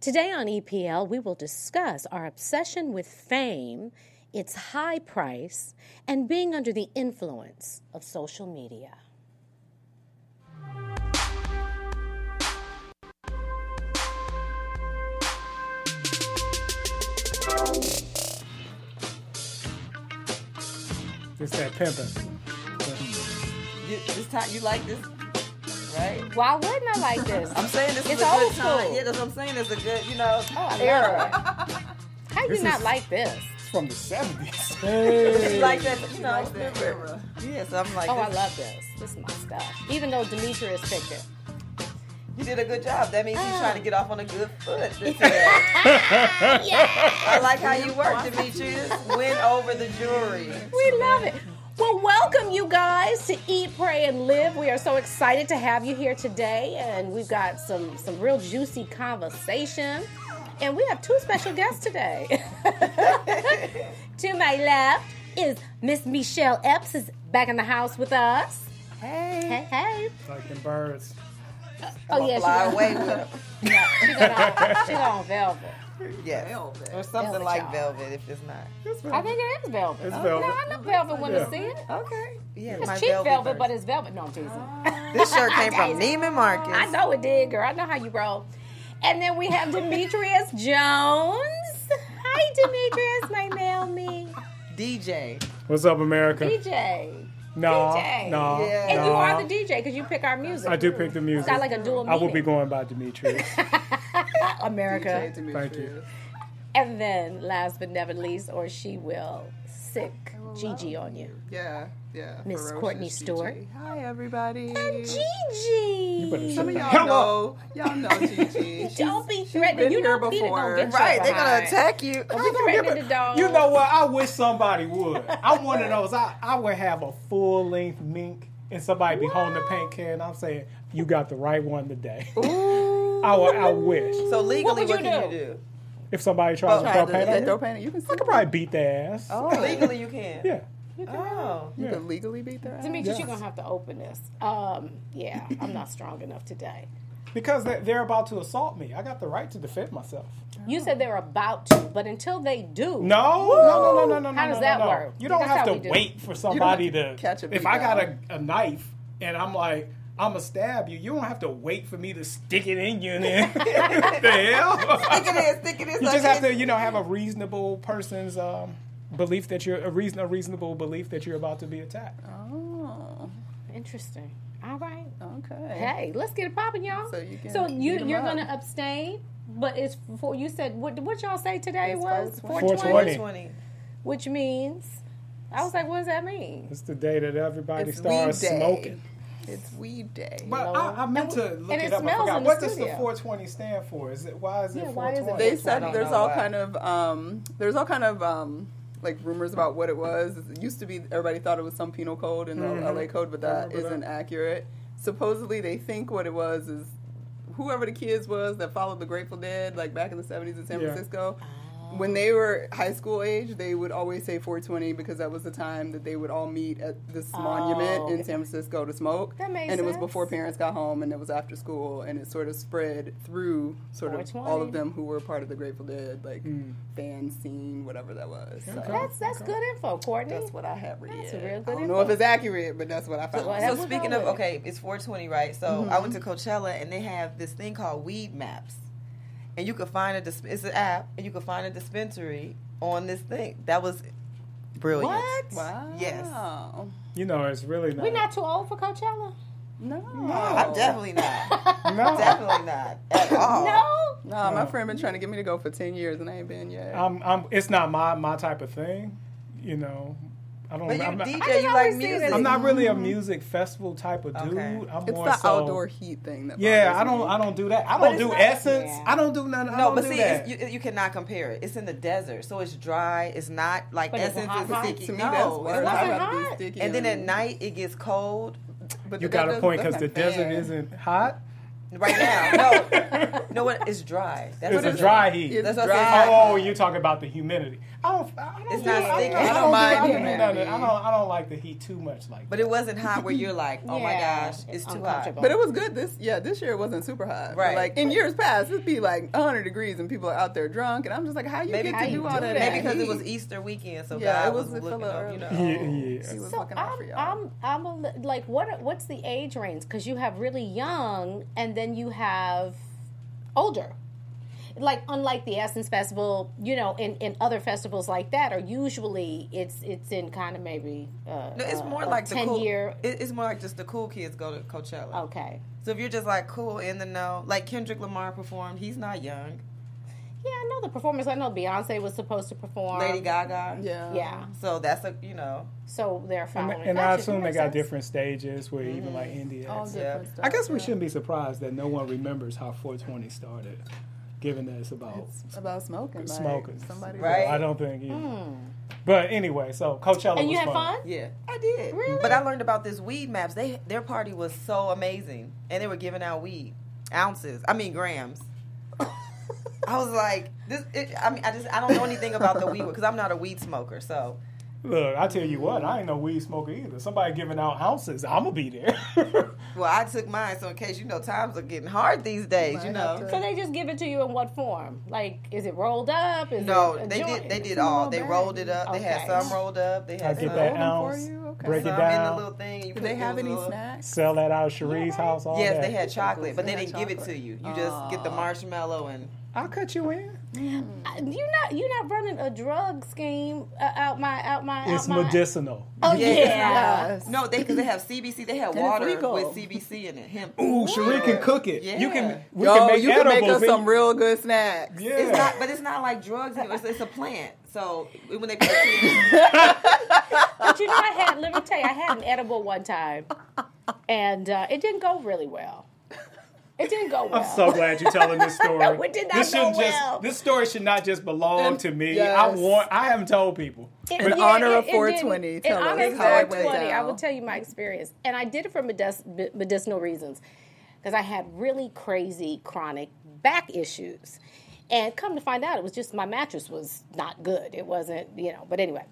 Today on EPL, we will discuss our obsession with fame, its high price, and being under the influence of social media. It's that pimping. You, this time you like this, right? Why wouldn't I like this? I'm saying this It's is a old good time. school. Yeah, that's what I'm saying. It's a good, you know, Oh, era. How you This not is- like this? It's from the 70s. You like that, you know, I remember. Yeah, so I'm like, Oh, I love this. This is my stuff. Even though Demetrius picked it. you did a good job. That means Oh. you're trying to oh. get off on a good foot today. I like how you work, Demetrius. Win over the jury. We love it. Well, welcome you guys to Eat, Pray, and Live. We are so excited to have you here today, and we've got some some real juicy conversation. And we have two special guests today. to my left is Miss Michelle Epps is back in the house with us. Hey. Hey, hey. like them birds. Oh yeah, Fly she's away with him. she got on, on velvet. Yes. Velvet. Or something Velvet, like y'all. velvet if it's not. I think it is velvet. It's Oh, velvet. No, I know velvet when I Yeah. see it. Okay. Yeah, It's my cheap velvet, version. but it's velvet. No, I'm teasing. Oh. This shirt came from Neiman Marcus. I know it did, girl. I know how you roll. And then we have Demetrius Jones. Hi, Demetrius, my mail me. DJ. What's up, America? DJ. No, DJ. no, Yeah. And you are the DJ because you pick our music. I do pick the music. Got like a dual I will be going by Demetrius. America. Thank you. And then last but never least, or she will sick Gigi on you. Yeah, yeah. Miss ferocious Courtney Gigi. Stewart. Hi, everybody. And Gigi. better Some of y'all Hello. know, y'all know Gigi. Don't be threatening. been You here know Peter before. gonna get Right, they're gonna attack you. Don't be threatening the dog. You know what? I wish somebody would. I'm one of those. I, I would have a full length mink and somebody be holding the paint can. I'm saying, you got the right one today. Ooh. I, would- I wish. So legally, would what, you can do? you do? If somebody tries Well, to throw paint on They throw paint. You can. I could probably beat their ass. Oh, legally you can. Yeah. Oh. You Yeah. can legally beat their ass. Demetrius, Yeah. you're gonna have to open this. Um, yeah, I'm not strong enough today. Because they- they're about to assault me. I got the right to defend myself. You said they're about to, but until they do, No, no, no, no, no, no. How no, does no, that no. work? You don't That's have to do. wait for somebody to catch a If I got a, a knife and I'm like, I'm gonna stab you. You don't have to wait for me to stick it in you. Then what the hell? Stick it in, stick it in. you just have to, you know, have a reasonable person's um, belief that you're a reason, a reasonable belief that you're about to be attacked. Oh, interesting. All right. okay. Hey, let's get it popping, y'all. So you can so you you're up. gonna abstain, but it's for you said what what y'all say today It's was 420. 420. which means I was like, what does that mean? It's the day that everybody It's starts weed day. smoking. It's weed day. But I, I meant to And look it it up. I forgot. in the What does the 420 stand for? Is it why is it Yeah, why is it 420? they I said there's all kind of um, there's all kind of um, like rumors about what it was. It used to be everybody thought it was some penal code in the mm-hmm. LA code, but that remember isn't that. accurate. Supposedly, they think what it was is whoever the kids was that followed the Grateful Dead, like back in the 70s in San Yeah. Francisco. Ah. When they were high school age, they would always say 420 because that was the time that they would all meet at this oh, monument in San Francisco to smoke. That makes and it was sense. before parents got home, and it was after school, and it sort of spread through sort of all of them who were part of the Grateful Dead, like hmm. fan scene, whatever that was. So That's that's good info, Courtney. that's what I have read. That's a real I good don't info. know if it's accurate, but that's what I found. what- So we'll speaking of okay, it's 420, right? So I mm-hmm. went to Coachella and they have this thing called Weed Maps, and you could find a dis- it's an app and you could find a dispensary on this thing. That was brilliant. What? wow. Yes. You know, it's really not. We're not too old for Coachella. No. I'm definitely not. No. definitely not at all. No. No, my friend been trying to get me to go for 10 years, and I ain't been yet. I'm, I'm, it's not my, my type of thing. You know, I don't. But you I'm, not, DJ, I you like always see it music. I'm not really a mm-hmm. music festival type of dude. Okay. I'm it's more the so, outdoor heat thing that Yeah, I don't. me. I don't do that. I But don't do not- essence. Yeah. I don't do none. I No, don't but do see, that. it's, you, you cannot compare it. It's in the desert, so it's dry. It's not like But is it essence hot, is hot? sticky. To me, no, that's it's not. Wasn't hot. sticky And then at night it gets cold. But you got a point because the desert isn't hot. Right now, no, no, what? It's dry. That's It's what a it dry heat. It's That's what I dry. said. Oh, you're talking about the humidity. I don't. I don't It's do- not I sticky. I don't do- mind I don't humidity. I don't. I don't like the heat too much. Like. But it wasn't hot where you're like, oh my gosh, it's it's too hot. But it was good. This yeah, this year it wasn't super hot. Right. Like in years past, it'd be like 100 degrees and people are out there drunk, and I'm just like, how you Maybe get how to you do do all that? that? Maybe because it was Easter weekend, so Yeah, God it was was a looking up, you know. yeah, yeah. He was So looking out for y'all. I'm, I'm a, like, what? What's the age range? Because you have really young, and then you have older. Like unlike the Essence Festival, you know, in, in other festivals like that, are usually it's it's in kind of maybe uh, No, it's uh, more a like the ten cool, year. It's more like just the cool kids go to Coachella. Okay, So if you're just like cool in the know, like Kendrick Lamar performed, he's not young. Yeah, I know the performance. I know Beyonce was supposed to perform. Lady Gaga, yeah. Yeah, So that's a you know, so they're And, following. and I assume they makes got sense. different stages where even like mm-hmm. India. All has- different stuff. I guess we yeah. shouldn't be surprised that no one remembers how 420 started, given that it's about It's about smoking. Like, smoking. Somebody Right. I don't think. You mm. But anyway, so Coachella. And was you had fun. fun? yeah, I did. Really? But I learned about this weed maps. They their party was so amazing, and they were giving out weed ounces. I mean grams. I was like, this. It, I mean, I just I don't know anything about the weed because I'm not a weed smoker. So Look, I tell you what, I ain't no weed smoker either. Somebody giving out ounces, I'm gonna be there. well, I took mine. So in case you know, times are getting hard these days. Might You know. So they just give it to you in what form? Like, is it rolled up? Is No, it they joint? did. They did all. They rolled it up. They had some rolled up. They I had get some, that Roll 'em for ounce, you? Okay. break some it in the down, little thing. You Did they have any little- snacks? sell that out of Cherie's house. All Yes, that. they had chocolate, but they They didn't give it to chocolate. you. You just get the marshmallow and I'll cut you in. You're not. You're not running a drug scheme uh, out my out my. It's out my, medicinal. Oh Yeah. yeah. Yes. no, they because they have CBC. They have water with CBC in it. Hemp. Ooh, Cherie can cook it. Yeah. You can. We Yo, can make you can make us and- some real good snacks. Yeah. It's not, but it's not like drugs. It's, it's a plant. So when they put it in, But you know, I had. Let me tell you, I had an edible one time, and uh, it didn't go really well. It didn't go well. I'm so glad you're telling this story. No, it did not this go well. just. This story should not just belong to me. yes. I want. I haven't told people. It- In honor of 420, didn't- tell in us honor of how it went 420, I will tell you my experience, and I did it for medic- medicinal reasons, because I had really crazy chronic back issues, and come to find out, it was just my mattress was not good. It wasn't, you know. But anyway,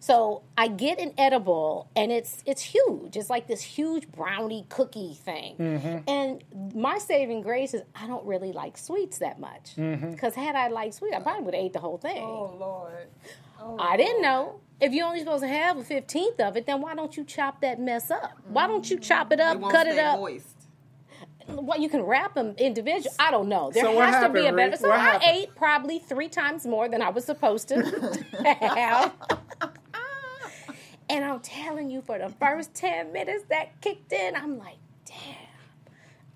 so I get an edible, and it's it's huge. It's like this huge brownie cookie thing, mm-hmm. and my saving grace is I don't really like sweets that much, mm-hmm. because had I liked sweet, I probably would have ate the whole thing. Oh Lord. Oh, I didn't know. If you're only supposed to have a fifteenth of it, then why don't you chop that mess up? Why don't you mm-hmm. chop it it up, won't cut it up? moist. Well, you can wrap them individual. I don't know. There So what has to be a better. Rick? So What I happened? ate probably three times more than I was supposed to have. And I'm telling you, for the first ten minutes that kicked in, I'm like, damn.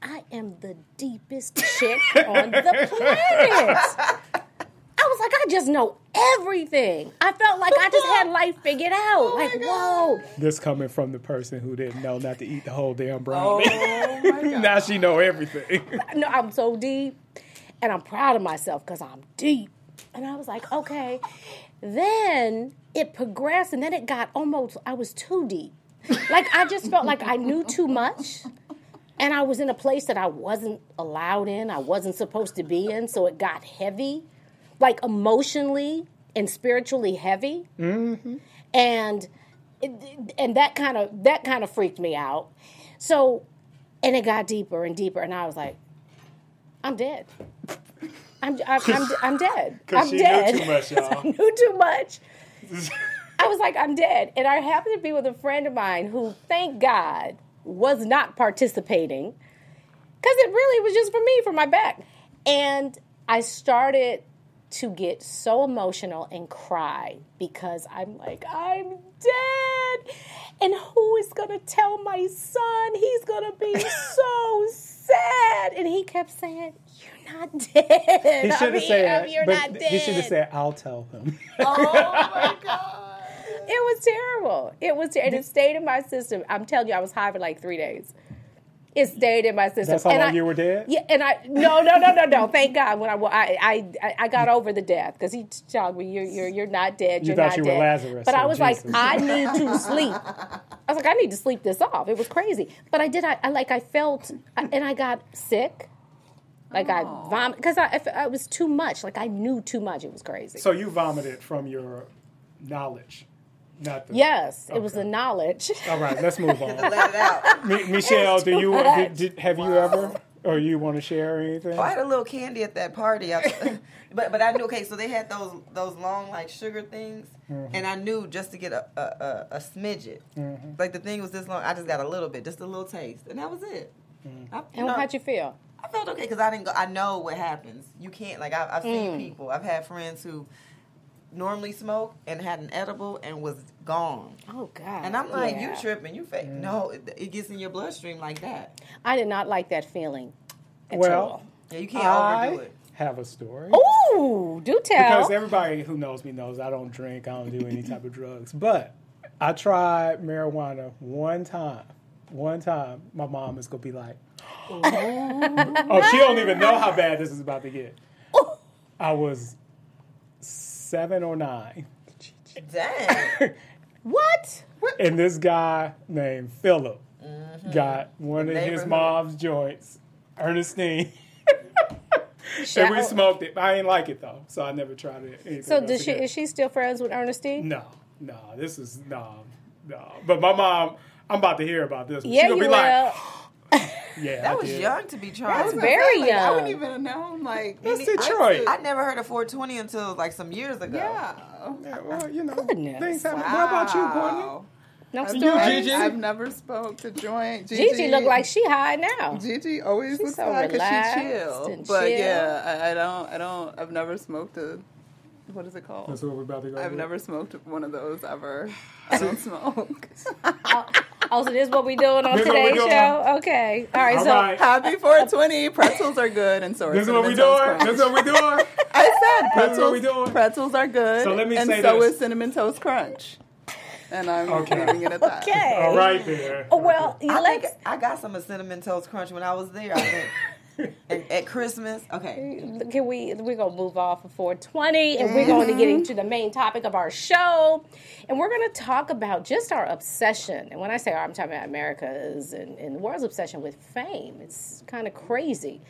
I am the deepest chick on the planet. I was like, I just know everything. I felt like I just had life figured out. Oh like, whoa. This coming from the person who didn't know not to eat the whole damn oh brownie. Oh my God. now she know everything. No, I'm so deep. And I'm proud of myself because I'm deep. And I was like, okay. Then it progressed and then it got almost, I was too deep. Like I just felt like I knew too much. And I was in a place that I wasn't allowed in, I wasn't supposed to be in. So it got heavy, like emotionally and spiritually heavy. Mm-hmm. And and that kind of that kind of freaked me out. So, and it got deeper and deeper, and I was like, I'm dead. I'm I'm I'm, I'm dead. I'm she knew dead. too much, y'all. I knew too much. I was like, I'm dead. And I happened to be with a friend of mine who, thank God, was not participating because it really was just for me, for my back. And I started to get so emotional and cry because I'm like, I'm dead. And who is going to tell my son? He's going to be so sad. And he kept saying, not dead. He should have said. You're but not dead. He should have said, "I'll tell him." Oh my God. It was terrible. It was, ter- and it stayed in my system. I'm telling you, I was high for like three days. It stayed in my system. That's how And long I- you were dead? Yeah, and I no no no no no. Thank God when I I I, I got over the death because he told me you're you're you're not dead. You You're thought not you were. Lazarus, But I was like, I need to sleep. I was like, I need to sleep this off. It was crazy, but I did. I, I like I felt, and I got sick. Like I vomit because I, I I was too much. Like I knew too much. It was crazy. So you vomited from your knowledge, not the. yes, it was the knowledge. All right, let's move on. Let it out. Mi- Michelle, do you did, did, have you ever or you want to share anything? Oh, I had a little candy at that party. I, but but I knew okay, so they had those those long like sugar things, Mm-hmm. and I knew just to get a a, a, a smidget, Mm-hmm. like the thing was this long. I just got a little bit, just a little taste, and that was it. Mm-hmm. I, and know, how'd you feel? I felt okay because I didn't go. I know what happens. You can't like I've, I've Mm. seen people. I've had friends who normally smoke and had an edible and was gone. Oh God! And I'm like, Yeah. you tripping? You fake? No, it, it gets in your bloodstream like that. I did not like that feeling. At Well, all. Yeah, you can't I overdo it. have a story. Ooh, do tell. Because everybody who knows me knows I don't drink, I don't do any type of drugs. But I tried marijuana one time. One time, my mom is gonna be like, Oh. "Oh, she don't even know how bad this is about to get." I was seven or nine, Dang. what? and this guy named Philip got one of his mom's joints, Ernestine. Shout- and we smoked it. I ain't like it though, so I never tried it. So does she? again. Is she still friends with Ernestine? No, no, this is no, no. But my mom, I'm about to hear about this. Yeah, she gonna you be will. like, yeah, I That was did. young to be trying. That's to- very Like, I wouldn't even have known. Like, That's I- Detroit. I never heard of 420 until like some years ago. Yeah. Yeah, well, you know, Goodness. things happen. What about you, Courtney? No I've. You, Gigi? I've never spoke to joint. Gigi look like she high now. Gigi always She's looks so like 'cause relaxed she chill. and But chill. yeah, I, I don't. I don't. I've never smoked a. What is it called? That's what we're about to go. I've with. never smoked one of those ever. I don't smoke. Oh, so this is what we doing on This today's doing. show? Okay. All right. All so right. Happy 420. Pretzels are good, and so are This is what we Cinnamon Toast doing. Crunch. This is what we doing. I said This is pretzels. what we doing. Pretzels are good. So let me and say so this. is cinnamon toast crunch. And I'm Okay. leaving it at that. Okay. All right there. Oh, well, I let's. think I got some of cinnamon toast crunch when I was there. I think at, at Christmas. Okay. Can we? We're gonna move off of 420, and we're going to get into the main topic of our show, and we're going to talk about just our obsession. And when I say our, I'm talking about America's and, and the world's obsession with fame. It's kind of crazy.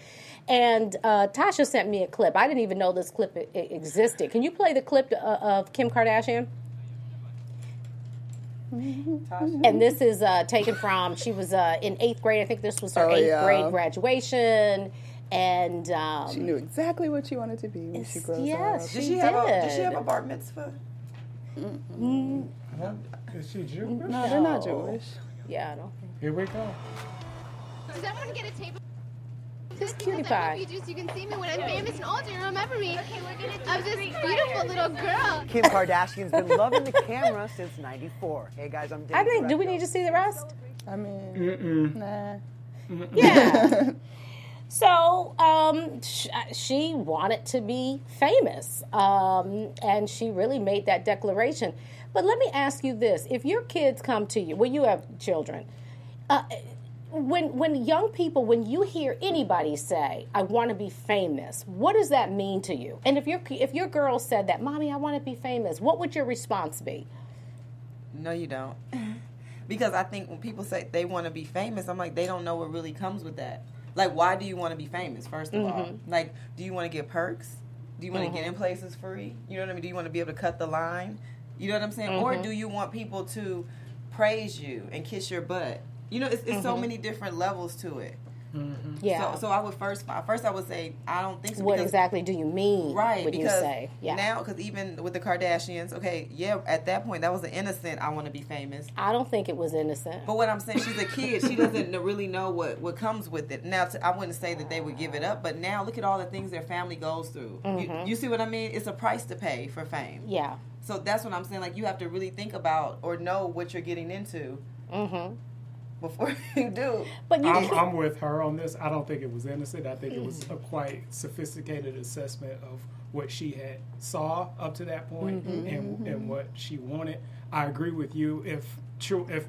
And uh, Tasha sent me a clip. I didn't even know this clip existed. Can you play the clip uh, of Kim Kardashian? And this is uh, taken from she was uh, in eighth grade. I think this was her Oh, eighth yeah. grade graduation, and um, She knew exactly what she wanted to be when she grows yes, up. she Did she have a Did she have a bar mitzvah? Is she Jewish? No, they're not Jewish. yeah, I don't. Think. Here we go. Does everyone get a table? This Because cutie I pie. love you, just you can see me when I'm famous and older and remember me. Okay, we're gonna do I'm this beautiful little girl. Kim Kardashian's been loving the camera since '94. Hey guys, I'm Dave. I think. Do we need to see the rest? I mean, Mm-mm. nah. Yeah. So um, sh- she wanted to be famous, um, and she really made that declaration. But let me ask you this: If your kids come to you, when you have children, uh, when when young people, when you hear anybody say, "I want to be famous," what does that mean to you? And if your if your girl said that, "Mommy, I want to be famous," what would your response be? No, you don't. because I think when people say they want to be famous, I'm like, they don't know what really comes with that. Like, why do you want to be famous, first of all? Mm-hmm. Like, do you want to get perks? Do you want to mm-hmm. get in places free? You know what I mean? Do you want to be able to cut the line? You know what I'm saying? Or mm-hmm. do you want people to praise you and kiss your butt? You know, it's, it's so mm-hmm. many different levels to it. Mm-hmm. Yeah. So, so I would first, first I would say I don't think so. what because- exactly do you mean Right, when you because say, "Yeah"? now, because even with the Kardashians, okay, yeah, at that point, that was an innocent. I want to be famous. I don't think it was innocent. But what I'm saying, she's a kid. She doesn't really know what, what comes with it. Now, I wouldn't say that they would give it up, but now look at all the things their family goes through. You, mm-hmm. you see what I mean? It's a price to pay for fame. yeah. So that's what I'm saying. Like, you have to really think about or know what you're getting into before you do. But you I'm, I'm with her on this. I don't think it was innocent. I think it was mm-hmm. a quite sophisticated assessment of what she had saw up to that point mm-hmm. and, and mm-hmm. what she wanted. I agree with you. If if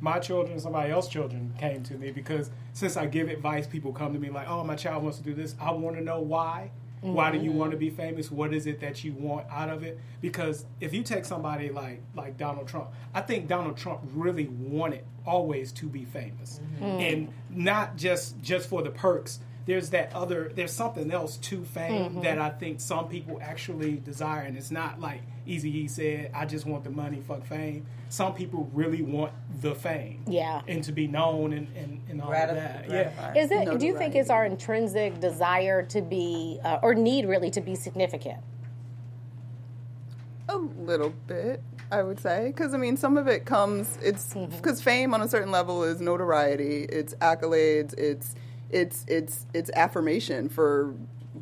my children, somebody else's children came to me because since I give advice, people come to me like, "Oh, my child wants to do this. I want to know why. Why do you mm-hmm. want to be famous? What is it that you want out of it? Because if you take somebody like like Donald Trump, I think Donald Trump really wanted always to be famous, mm-hmm. and not just just for the perks. There's that other. There's something else to fame that I think some people actually desire, and it's not like Easy E said, "I just want the money, fuck fame." Some people really want the fame, Yeah. and to be known and and, and all of Gratif- that. Yeah. Is it? Do you think it's our intrinsic desire to be, uh, or need really to be significant? A little bit, I would say, because I mean, some of it comes. It's because fame on a certain level is notoriety, it's accolades, it's it's it's it's affirmation for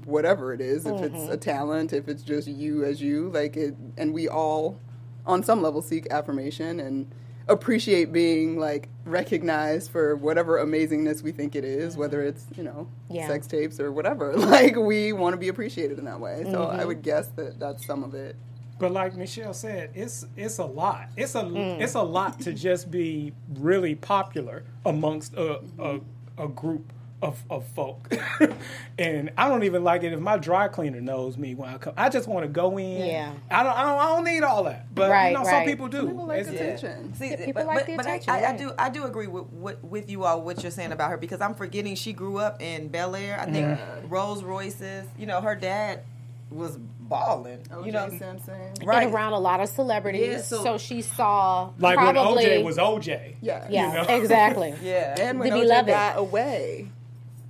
whatever it is. If it's a mm-hmm. talent, if it's just you as you, like it, and we all, on some level, seek affirmation and appreciate being like recognized for whatever amazingness we think it is, whether mm-hmm. it's you know Yeah. sex tapes or whatever. Like we want to be appreciated in that way. So I mm-hmm. would guess that that's some of it. But like Michelle said, it's it's a lot. It's a Mm. it's a lot to just be really popular amongst a a, a group of, of folk. and I don't even like it if my dry cleaner knows me when I come. I just want to go in. Yeah. I don't I don't I don't need all that. But Right, you know, some people do. People like It's- attention. See, people but, like but, the but I, attention, I, I do I do agree with, with with you all what you're saying about her because I'm forgetting she grew up in Bel Air. I think mm-hmm. Rolls Royces. You know, her dad was balling. OJ you know, Simpson. right? And around a lot of celebrities, Yeah, so, so- she saw Like probably, when OJ was OJ. Yeah. Yeah, you know? exactly. Yeah. And when Did he OJ love got away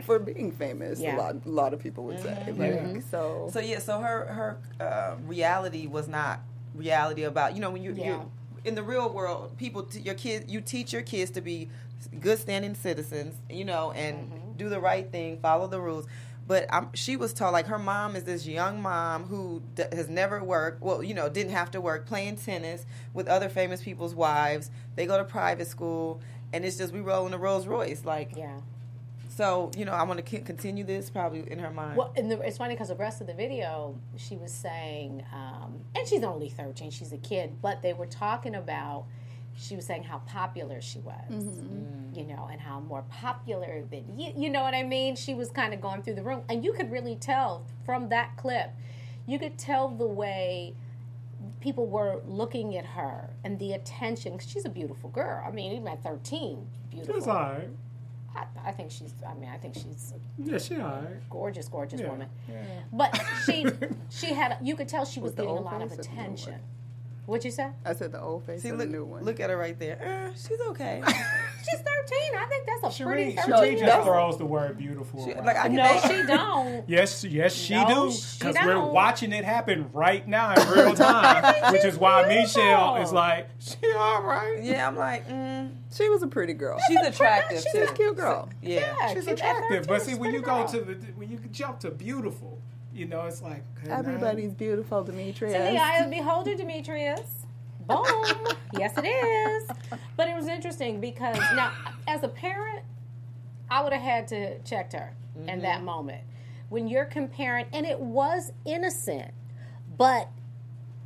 for being famous, Yeah. a lot, a lot of people would say. Like, so, So yeah, so her her uh, reality was not reality about you know when you Yeah. you're in the real world, people t- your kids you teach your kids to be good standing citizens, you know, and Mm-hmm. do the right thing, follow the rules. But um, she was taught like her mom is this young mom who d- has never worked. Well, you know, didn't have to work playing tennis with other famous people's wives. They go to private school, and it's just we roll in a Rolls Royce. Like, Yeah. So you know, I want to continue this probably in her mind. Well, and the, it's funny because the rest of the video, she was saying, um, and she's only 13, she's a kid, but they were talking about, she was saying how popular she was, Mm-hmm. you know, and how more popular than, you, you know what I mean? She was kind of going through the room. And you could really tell from that clip, you could tell the way people were looking at her and the attention, 'cause she's a beautiful girl. I mean, even at 13, beautiful. It's all right. I, I think she's, I mean, I think she's Yeah, she all right. gorgeous, gorgeous Yeah. woman. But she she had you could tell she was With getting a lot of face or the new attention. What'd you say? I said the old face See, and look, the new one. look at her right there. Uh, she's okay. She's thirteen. I think that's a pretty Cherie, thirteen. Cherie year just old. throws the word beautiful. She- around. like I can No, make- she don't. Yes, yes, she No, do. Because we're watching it happen right now in real time, which is why beautiful. Michelle is like, she all right. Yeah, I'm like, mm, she was a pretty girl. she's attractive she's too. a cute girl. Yeah. Yeah, She's she's attractive, but see, when you go girl. to the when you jump to beautiful, you know, it's like okay, now- Everybody's beautiful, Demetrius. In the eye of the beholder, Demetrius. Boom. yes, it is. But it was interesting because now, as a parent, I would have had to check her in that mm-hmm. moment when you're comparing, and it was innocent, but.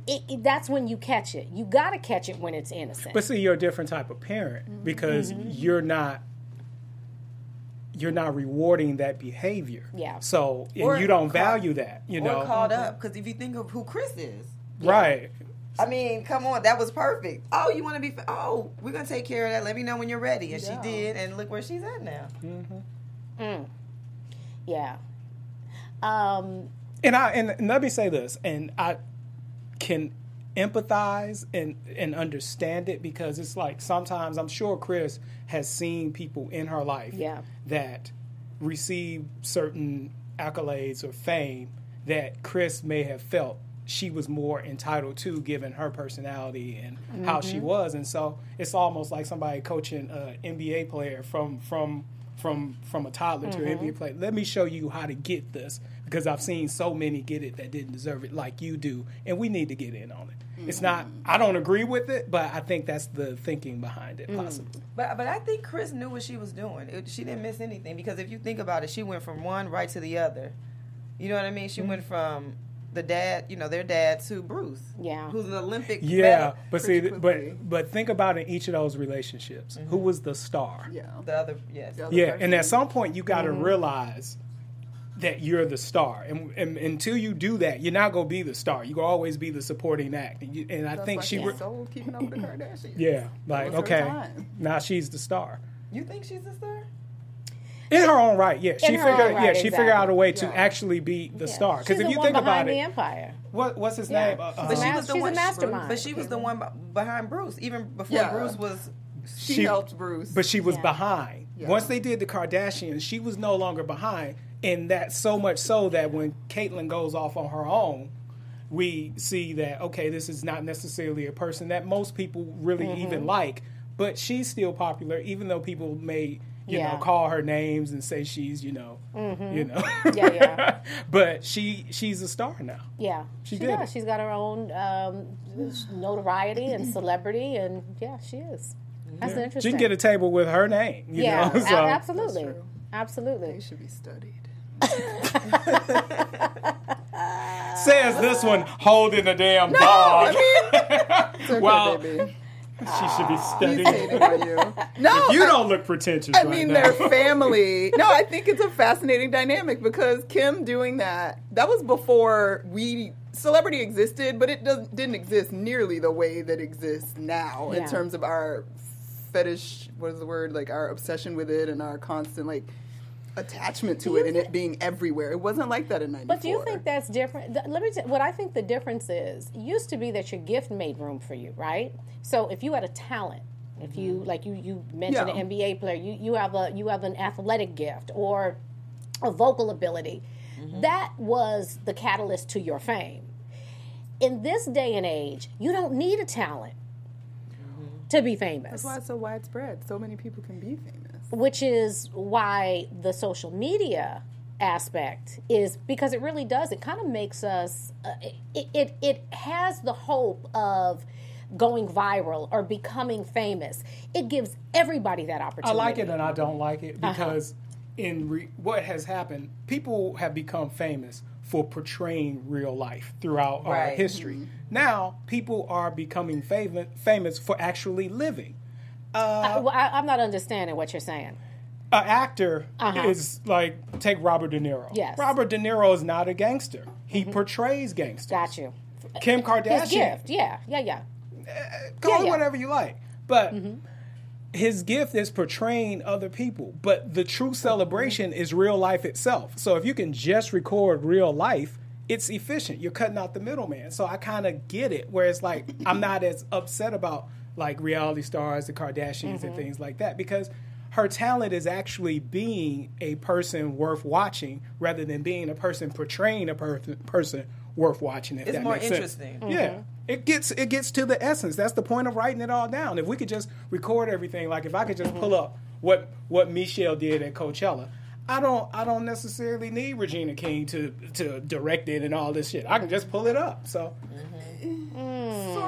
It, it- that's when you catch it. You got to catch it when it's innocent. But see, you're a different type of parent mm-hmm. because mm-hmm. you're not you're not rewarding that behavior. Yeah. So and Or you don't caught- value that. You know. Or know. caught up because if you think of who Kris is, Right. I mean, come on, that was perfect. Oh, you want to be? fa- Oh, we're gonna take care of that. Let me know when you're ready, and she did, and look where she's at now. Mm-hmm. yeah. Um, And I and, and let me say this, and I can empathize and and understand it because it's like sometimes I'm sure Kris has seen people in her life Yeah. that receive certain accolades or fame that Kris may have felt she was more entitled to given her personality and how she mm-hmm. was. And so it's almost like somebody coaching an NBA player from from from from a toddler to an mm-hmm. NBA player. Let me show you how to get this because I've seen so many get it that didn't deserve it like you do and we need to get in on it. It's not mm-hmm. I don't agree with it but I think that's the thinking behind it possibly. But but I think Kris knew what she was doing. It, she didn't miss anything because if you think about it, she went from one right to the other. You know what I mean? She went from the dad, you know, their dad to Bruce. Yeah. Who's an Olympic. Yeah, medal- but see, quickly. but but think about in each of those relationships, who was the star? Yeah. The other, yes. The other Yeah, person. and at some point you got to Mm-hmm. realize that you're the star, and, and until you do that, you're not gonna be the star. You gonna always be the supporting act, and, you, and I think why she, she's re- sold keeping up with the Kardashians. yeah, like okay, now she's the star You think she's the star? In her own right. Yeah, she her figured, own right, yeah, she figured out a way to Yeah. actually be the star. Because if you one think about behind the it, empire. what what's his Yeah. name? Uh, She's uh, a But she was the She's a one. mastermind. But she was the one behind Bruce, even before Yeah. Bruce was. She, She- helped Bruce. but she was Yeah. behind. Yeah. Once they did the Kardashians, she was no longer behind, and that so much so that when Caitlyn goes off on her own, we see that okay, this is not necessarily a person that most people really Mm-hmm. even like, but she's still popular, even though people may. You Yeah. know, call her names and say she's, you know, you know. Yeah, yeah. but she she's a star now. Yeah, She she, did does. it. She's got her own um, notoriety and celebrity, and yeah, she is. That's She interesting. can get a table with her name. You yeah, know? so, absolutely, absolutely. they should be studied. Says this one holding a damn dog. It's okay, Well, baby. she should be studying. hating you. No, You I- don't look pretentious I right mean, now. their family. No, I think it's a fascinating dynamic because Kim doing that, that was before we celebrity existed, but it doesn't didn't exist nearly the way that exists now Yeah. in terms of our fetish. What is the word? Like our obsession with it and our constant like attachment to Do it and it being everywhere. It wasn't like that in '94. But do you think that's different? Th- Let me. T- what I think the difference is used to be that your gift made room for you, right? So if you had a talent, if you mm-hmm. like you you mentioned Yeah. an NBA player, you you have a you have an athletic gift or a vocal ability, mm-hmm. that was the catalyst to your fame. In this day and age, you don't need a talent mm-hmm. to be famous That's why it's so widespread. So many people can be famous. Which is why the social media aspect is because it really does it kind of makes us uh, it, it it has the hope of going viral or becoming famous it gives everybody that opportunity. I like it and I don't like it Uh-huh. because in re- what has happened, people have become famous for portraying real life throughout our Right. history. Now, people are becoming fam- famous for actually living. Well, I, i'm not understanding what you're saying An actor Uh-huh. is like take Robert De Niro. Yes. Mm-hmm. Robert De Niro is not a gangster. He portrays gangsters. got you Kim Kardashian. his gift yeah yeah yeah call Yeah, it yeah. whatever you like. But his gift is portraying other people. But the true celebration is real life itself. So if you can just record real life, it's efficient. You're cutting out the middleman. So I kind of get it. Where it's like I'm not as upset about like reality stars, the Kardashians, and mm-hmm. things like that because. Her talent is actually being a person worth watching rather than being a person portraying a per- person worth watching. If It's that more makes sense. interesting. Yeah, mm-hmm. it gets it gets to the essence. That's the point of writing it all down. If we could just record everything, like if I could just pull mm-hmm. up what what Michelle did at Coachella, I don't I don't necessarily need Regina King to to direct it and all this shit. I can just pull it up. So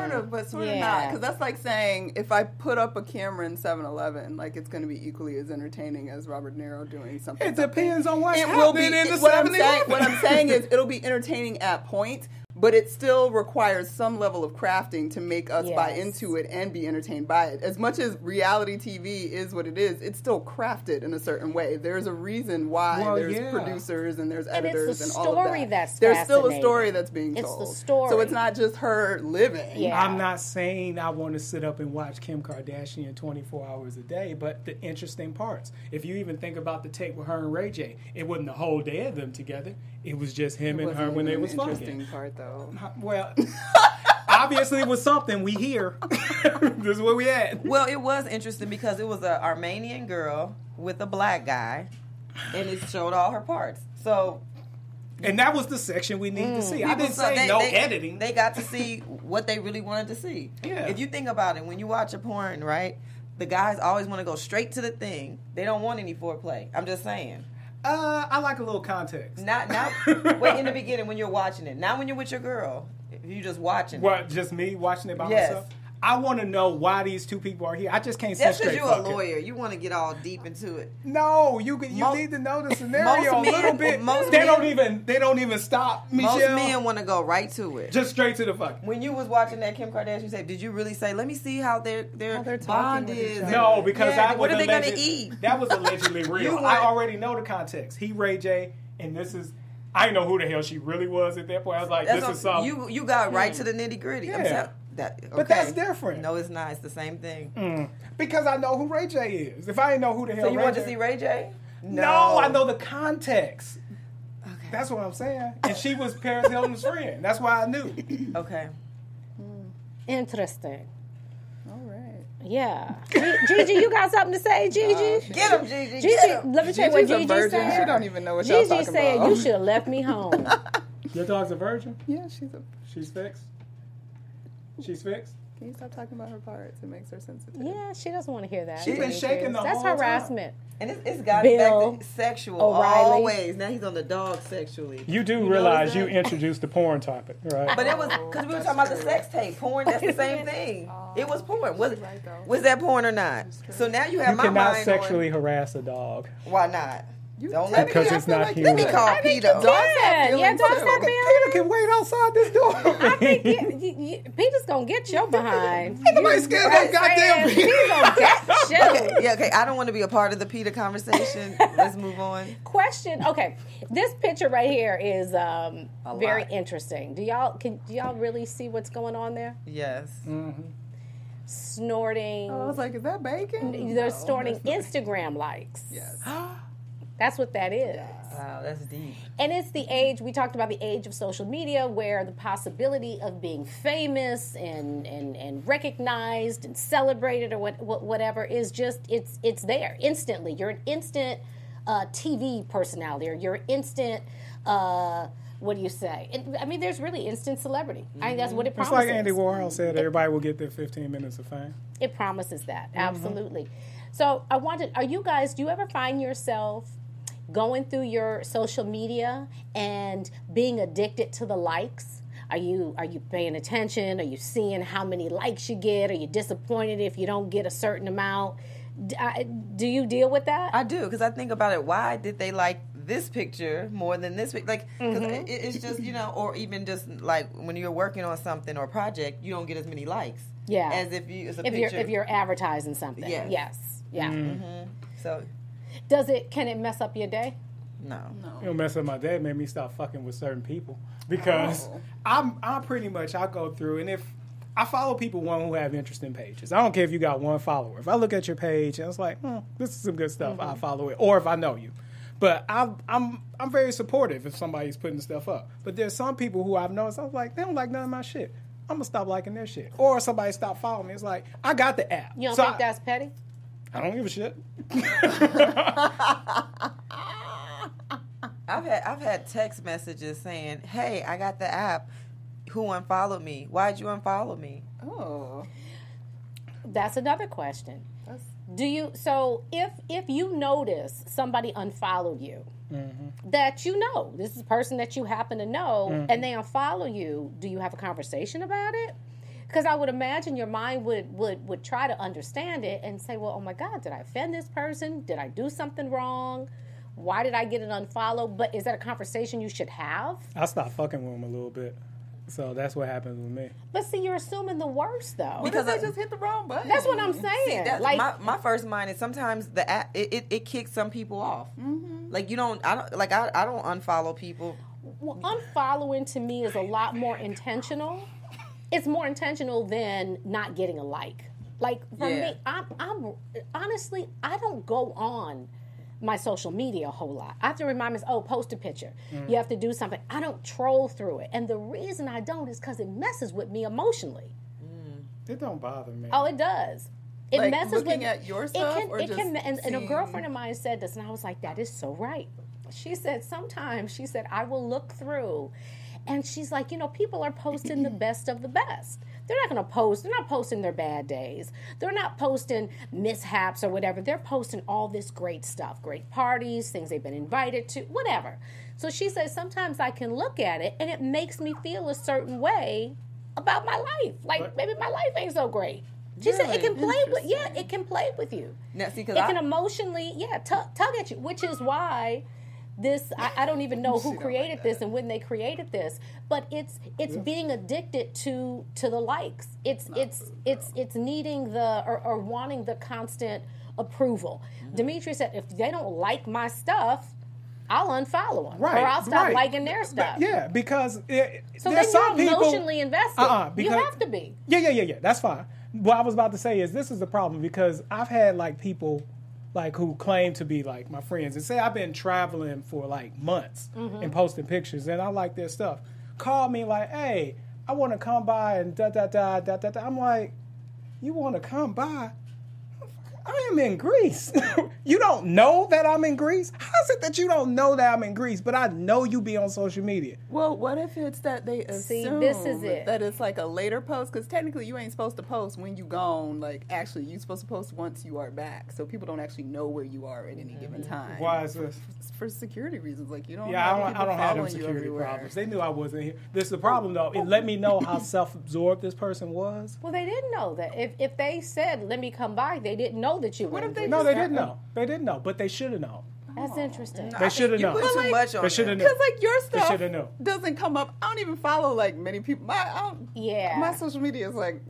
Sort of, but sort of not. Because that's like saying if I put up a camera in 7 Eleven, like it's going to be equally as entertaining as Robert De Niro doing something. it depends on what's it will be. in the what, I'm saying, 7-Eleven. what I'm saying is it'll be entertaining at points, but it still requires some level of crafting to make us buy into it and be entertained by it. As much as reality TV is what it is, it's still crafted in a certain way. There's a reason why Well, there's yeah. producers and there's And it's the editors and, all of that. that's there's still a story that's being It's told. the story. So it's not just her living. Yeah. I'm not saying I want to sit up and watch Kim Kardashian 24 hours a day, but the interesting parts. If you even think about the tape with her and Ray J, it wasn't the whole day of them together. It was just him and her when they was an fucking. interesting part though. Well, obviously it was something. We hear. this is what we had. Well, it was interesting because it was an Armenian girl with a black guy, and it showed all her parts. So And that was the section we needed to mm. see. I didn't saw- say they- no they- editing. They got to see what they really wanted to see. Yeah. If you think about it, when you watch a porn, right, the guys always want to go straight to the thing. They don't want any foreplay. I'm just saying. Uh, I like a little context. Not not wait in the beginning when you're watching it. Not when you're with your girl. If you just watching. it. What? Just me watching it by Yes. myself. I want to know why these two people are here. I just can't That's say because straight you're a fuck it. lawyer. You want to get all deep into it. No, you you Mo- need to know the scenario a little men- bit. most they men- don't even they don't even stop. Michelle, Most men want to go right to it. just straight to the fuck. when you was watching that Kim Kardashian tape, did you really say, "Let me see how their their How they're talking bond is"? No, because Yeah, that what was are they gonna eat? That was allegedly real. You I already know the context. He Ray J, and this is I didn't know who the hell she really was at that point. I was like, That's this what- is something. you you got right hmm. to the nitty gritty. Yeah. That, But that's different. No, it's not. It's the same thing. Mm. because I know who Ray J is. If I didn't know who the hell, So you Ray want J to see Ray J? No, I know the context. Okay. That's what I'm saying. And she was Paris Hilton's friend. That's why I knew. okay. Interesting. All right. Yeah. G- Gigi, you got something to say, Gigi? Get him, Gigi. Gigi, Get let me tell you what Gigi's a Gigi said. She don't even know what y'all Gigi talking said about. you should have left me home. Your dog's a virgin. Yeah, she's a. She's fixed. She's fixed. Can you stop talking about her parts? It makes her sensitive. yeah, she doesn't want to hear that. She's been shaking the That's whole time. harassment. And it's, it's got Bill back to sexual O'Reilly. always. Now he's on the dog sexually. You do notice realize you introduced the porn topic, right? But it was because we were talking about the sex tape. Porn, that's the same thing. Oh, it was porn. Was, right, was that porn or not? So now you have you my cannot sexually on harass a dog. why not? You Don't tell let me, Because I it's not like human. Let me call Peter. Dogs have Yeah, yeah, feelings dogs too. have Peter can wait outside this door. I think you, you, you, Peter's gonna get your behind. Ain't nobody scared of that goddamn Peter Peter. gonna get you. Yeah, okay. I don't want to be a part of the Peter conversation. Let's move on. Question. Okay, this picture right here is um, very lot. interesting. Do y'all can do y'all really see what's going on there? Yes. Snorting. Oh, I was like, is that bacon? They're No, snorting Instagram likes. Yes. That's what that is. Wow, that's deep. And it's the age, we talked about the age of social media where the possibility of being famous and, and, and recognized and celebrated or what, what, whatever is just, it's, it's there instantly. You're an instant uh, TV personality or you're an instant, uh, what do you say? It, I mean, there's really instant celebrity. I think that's what it It's promises. like Andy Warhol said, everybody will get their 15 minutes of fame. It promises that Mm-hmm. absolutely. So I wanted. Are you guys? Do you ever find yourself going through your social media and being addicted to the likes? Are you are you paying attention? Are you seeing how many likes you get? Are you disappointed if you don't get a certain amount? Do you deal with that? I do because I think about it. Why did they like this picture more than this pic? Like, because Mm-hmm. it, it's just you know, or even just like when you're working on something or project, you don't get as many likes. Yeah. As if you, as a if picture. you're if you're advertising something, Yes. yes, yeah. Mm. so Does it? Can it mess up your day? no. No. It'll mess up my day. Made me stop fucking with certain people because Oh. I'm I'm pretty much I go through and if I follow people one who have interesting pages. I don't care if you got one follower. If I look at your page and it's like, hmm, this is some good stuff, I follow it. Or if I know you. But I'm I'm I'm very supportive if somebody's putting stuff up. But there's some people who I've noticed I was like, they don't like none of my shit. I'm gonna stop liking their shit. Or somebody stop following me. It's like I got the app. You don't So think I- that's petty? I don't give a shit. I've had I've had text messages saying, "Hey, I got the app. Who unfollowed me? Why'd you unfollow me?" Oh, That's another question. that's Do you so if if you notice somebody unfollowed you mm-hmm. that you know this is a person that you happen to know mm-hmm. and they unfollow you, do you have a conversation about it? Because I would imagine your mind would would would try to understand it and say, well, oh my God, did I offend this person? Did I do something wrong? Why did I get an unfollow? But is that a conversation you should have? I stopped fucking with them a little bit. So that's what happens with me. But see, you're assuming the worst though. Because because I- I just hit the wrong button. That's what I'm saying. That's like my, my first mind is sometimes the app it, it, it kicks some people off. Mm-hmm. Like you don't I don't like I, I don't unfollow people. Well, unfollowing to me is a lot more intentional. It's more intentional than not getting a like. Like for Yeah. me, I'm, I'm honestly, I don't go on my social media a whole lot. I have to remind myself, oh, post a picture. Mm. You have to do something. I don't troll through it, and the reason I don't is because it messes with me emotionally. Mm. It don't bother me. Oh, it does. It Like, messes looking with at your it can, or it just can, and, and a girlfriend of mine said this, and I was like, "That is so right." She said, "Sometimes," she said, "I will look through," and she's like, "You know, people are posting the best of the best. They're not going to post. They're not posting their bad days. They're not posting mishaps or whatever. They're posting all this great stuff, great parties, things they've been invited to, whatever." So she says, "Sometimes I can look at it, and it makes me feel a certain way." about my life. Like maybe my life ain't so great. She said it can play with yeah, it can play with you. Now, see, because It can emotionally yeah tug, tug at you, which is why this I, I don't even know who created this and when they created this, but it's it's being addicted to to the likes. It's it's it's it's needing the or, or wanting the constant approval. Mm-hmm. Dimitri said if they don't like my stuff, I'll unfollow them Right, or I'll stop right. liking their stuff. Yeah, because it, So there's then some you're people. emotionally invested. Uh-uh, you have to be. Yeah, yeah, yeah, yeah. That's fine. What I was about to say is this is the problem because I've had like people like who claim to be like my friends and say I've been traveling for like months Mm-hmm. and posting pictures and I like their stuff. Call me like, hey, I want to come by and da da da da da. da. I'm like, you want to come by? I am in Greece. you don't know that I'm in Greece? How is it that you don't know that I'm in Greece, but I know you be on social media? Well, what if it's that they See, assume this is it. that it's like a later post? Because technically, you ain't supposed to post when you gone. Like, actually, you supposed to post once you are back, so people don't actually know where you are at any given mm-hmm. time. Why is this? For security reasons, like you don't. Yeah, I have don't, I don't have them security problems. They knew I wasn't here. This is the problem, though. It let me know how self-absorbed this person was. Well, they didn't know that. If if they said, "Let me come by," they didn't know that you. What were if they No, they didn't know. They didn't know, but they should have known. That's interesting. They should have you known. put too like- much on They should have known. Because like your stuff doesn't come up. I don't even follow like many people. My I don't, Yeah. my social media is like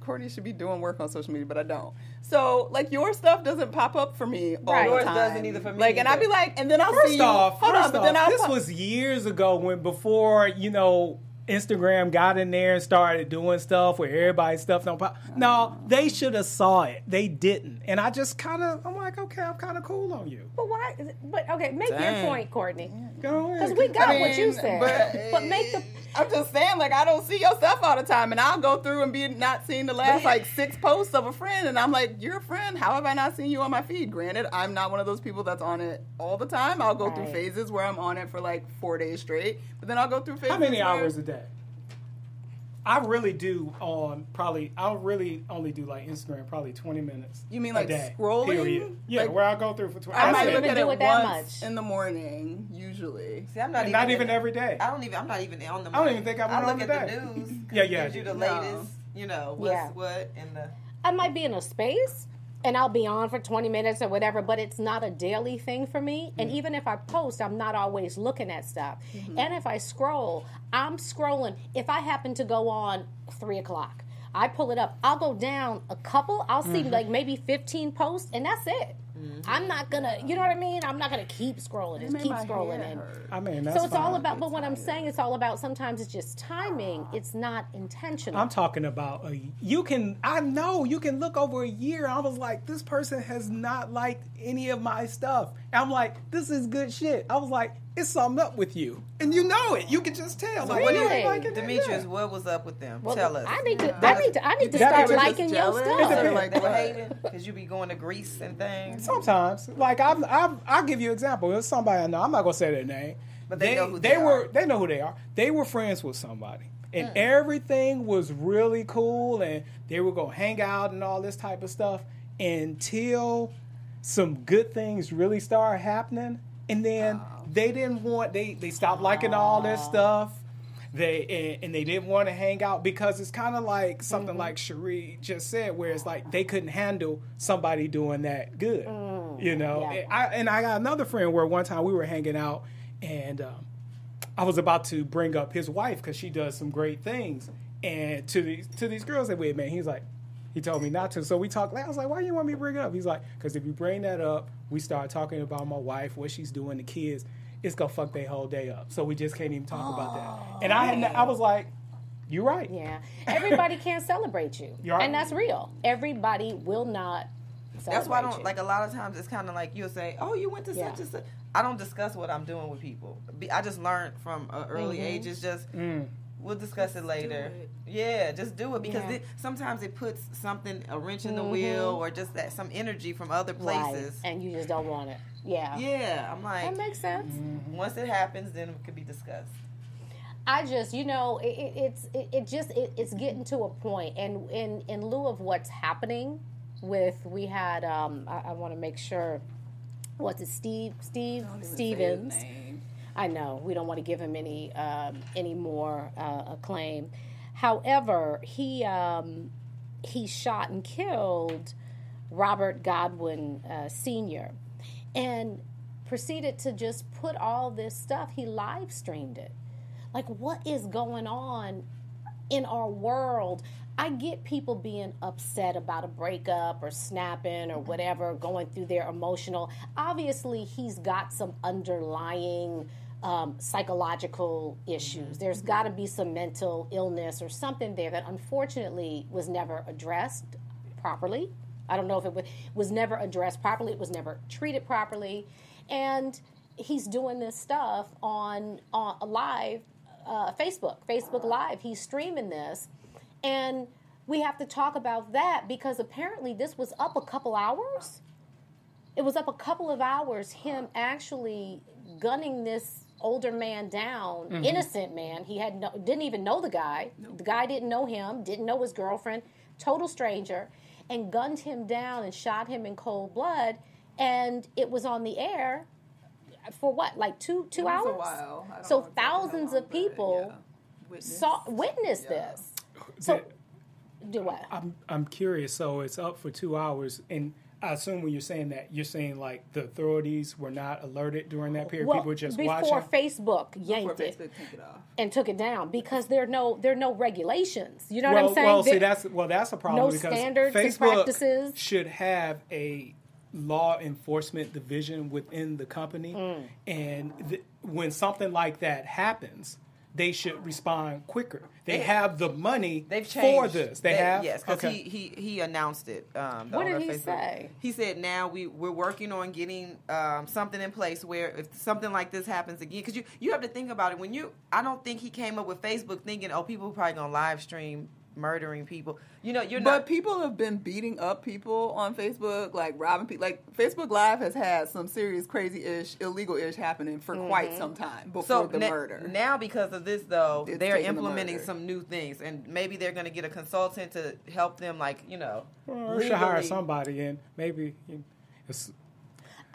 Courtney should be doing work on social media, but I don't. So like your stuff doesn't pop up for me all Right. the Yours time. doesn't either for me Like, and I'd be like, and then I'll see First you. off, hold first on, but off, then I'll this pop- was years ago when before you know Instagram got in there and started doing stuff where everybody's stuff don't pop. No, oh. they should have saw it. They didn't, and I just kind of I'm like, okay, I'm kind of cool on you. But why? But okay, make Dang. your point, Courtney. Go ahead. Because we got I what you said. But, But, make the. Eh, I'm just saying, like, I don't see your stuff all the time, and I'll go through and be not seeing the last like six posts of a friend, and I'm like, you're a friend. How have I not seen you on my feed? Granted, I'm not one of those people that's on it all the time. I'll go through phases where I'm on it for like four days straight, but then I'll go through phases. How many where- hours a day? I really do on probably I'll really only do like Instagram probably 20 minutes. You mean a like day, scrolling? Period. Yeah, Like- where I go through for 20. I I might look even at do it it that once much. in the morning, usually. See, I'm not And even not even in every day. I don't even. I'm not even on the. I don't even think I'm I on look the at day. the news. Yeah, it yeah, Gives you the No. latest. You know what's Yeah. what and the. I might be in a space and I'll be on for 20 minutes or whatever, but it's not a daily thing for me. And mm. even if I post, I'm not always looking at stuff. Mm-hmm. And if I scroll, I'm scrolling. If I happen to go on three o'clock, I pull it up. I'll go down a couple. I'll see mm-hmm. like maybe 15 posts, and that's it. Mm-hmm. I'm not gonna, you know what I mean? I'm not gonna keep scrolling. Just keep scrolling. hair And hurt. I mean, that's so it's all about. But what I'm saying, it's all about. Sometimes it's just timing. It's not intentional. I'm talking about a, you can I know you can look over a year. I was like, this person has not liked any of my stuff. And I'm like, this is good shit. I was like, it's something up with you, and you know it. You can just tell. like, what you do you- ain't liking that? Demetrius, Yeah. what was up with them? Well, Tell us. I need to. I need to. I need to That start liking your stuff. It depends. Like they were hating because you be going to Greece and things. Sometimes, like I've, I've, I'll give you an example. There's somebody I know. I'm not gonna say their name, But they know who they they were. are. They know who they are. They were friends with somebody, and Hmm. everything was really cool, and they were gonna hang out and all this type of stuff until some good things really started happening, and then they didn't want. They they stopped liking all this stuff. They and, and they didn't want to hang out because it's kind of like something Mm-hmm. like Cherie just said, where it's like they couldn't handle somebody doing that good, you know. Mm, yeah. And I, and I got another friend where one time we were hanging out, and um, I was about to bring up his wife because she does some great things, and to these to these girls that we had met, he's like. He told me not to, so we talked. I was like, "Why you want me to bring it up?" He's like, "Cause if you bring that up, we start talking about my wife, what she's doing, the kids. It's gonna fuck their whole day up. So we just can't even talk about that." And I, had, I was like, "You're right." Yeah, everybody can't celebrate you, You're right. and that's real. Everybody will not. Celebrate That's why I don't you. like a lot of times. It's kind of like you'll say, "Oh, you went to Yeah. such and such." I don't discuss what I'm doing with people. I just learned from an early Mm-hmm. age. It's just Mm. we'll discuss it later. Yeah, just do it because Yeah. it, sometimes it puts something a wrench in the wheel or just that some energy from other Mm-hmm. Right, places. and you just don't want it. Yeah, Yeah, I'm like, that makes sense. once it happens, then it could be discussed. I just, you know, it, it, it's it, it just it, it's getting to a point, and in in lieu of what's happening with, we had um, I, I want to make sure, what's it, Steve Steve Stephens. I know we don't want to give him any um, any more uh, acclaim. However, he um, he shot and killed Robert Godwin uh, Sr. and proceeded to just put all this stuff. He live streamed it. Like, what is going on in our world? I get people being upset about a breakup or snapping or whatever, going through their emotional. Obviously, he's got some underlying um, psychological issues. There's got to be some mental illness or something there that unfortunately was never addressed properly. I don't know if it was, was never addressed properly, it was never treated properly. And he's doing this stuff on, on live uh, Facebook, Facebook Live. He's streaming this. And we have to talk about that because apparently this was up a couple hours. It was up a couple of hours, him actually gunning this older man down, innocent man. He had no, didn't even know the guy. The guy didn't know him, didn't know his girlfriend, total stranger, and gunned him down and shot him in cold blood. And it was on the air for what, like two two hours? a while. So know thousands long, of people yeah. Witnessed. saw witnessed Yeah. this. So Did- do what? I'm I'm curious. So it's up for two hours, and I assume when you're saying that, you're saying like the authorities were not alerted during that period. Well, People were just before watching. Facebook Before yanked it Facebook take it off. and took it down because there are no there are no regulations. You know what I'm saying? well, see that's well, that's a problem no because standards and Facebook practices. should have a law enforcement division within the company, Mm. and th- when something like that happens. They should respond quicker. They have the money They've changed for this. They, have. yes, because Okay. he, he he announced it. Um, the What did he Facebook. say? He said now we we're working on getting um, something in place where if something like this happens again, because you you have to think about it when you. I don't think he came up with Facebook thinking, oh, people are probably gonna live stream murdering people. You know, you're But not. people have been beating up people on Facebook, like robbing people. Like Facebook Live has had some serious, crazy-ish, illegal-ish happening for quite mm-hmm. some time before so the na- murder. now because of this though It's they're taking the implementing some new things and maybe they're going to get a consultant to help them like you know Or should hire somebody, and maybe you know, it's,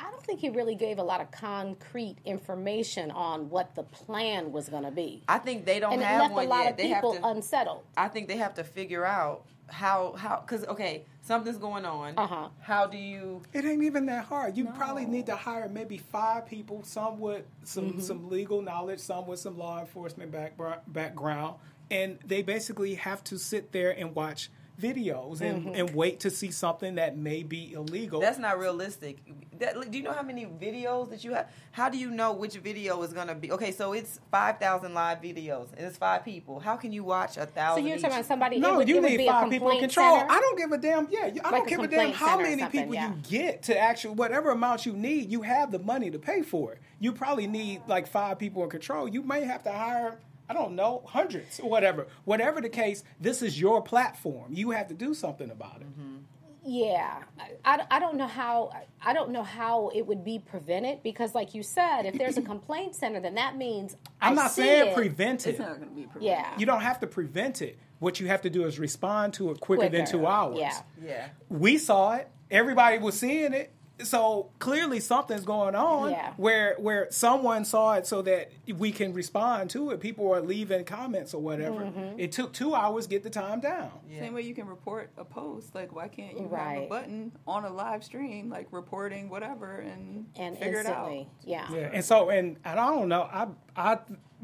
I don't think he really gave a lot of concrete information on what the plan was going to be, i think they don't and it have left a one lot yet of they have people to unsettled. I think they have to figure out how how because okay something's going on. Uh-huh. How do you? It ain't even that hard. You probably need to hire maybe five people, some with some some legal knowledge, some with some law enforcement backbr- background, and they basically have to sit there and watch videos and, mm-hmm. and wait to see something that may be illegal. That's not realistic. That, do you know how many videos that you have? How do you know which video is going to be? Okay, so it's five thousand live videos and it's five people. How can you watch a thousand? So thousand? you're each? talking about somebody? no, would, you need five people in control. center. I don't give a damn. Yeah, I Like don't give a damn how many people yeah. you get to actually whatever amount you need. You have the money to pay for it. You probably need like five people in control. You may have to hire. I don't know, hundreds or whatever. Whatever the case, this is your platform. You have to do something about it. Mm-hmm. Yeah, I, I don't know how I don't know how it would be prevented because, like you said, if there's a complaint center, then that means I'm I not see saying it. prevent it's not going to be prevented. Yeah, You don't have to prevent it. What you have to do is respond to it quicker, than two hours. yeah. yeah. we saw it. Everybody was seeing it. So clearly something's going on Yeah. where where someone saw it so that we can respond to it. People are leaving comments or whatever. Mm-hmm. It took two hours to get the time down. Same way you can report a post. Like, why can't you have a button on a live stream, like reporting whatever, and, and figure instantly, it out? yeah. Yeah, and so and and I don't know. I I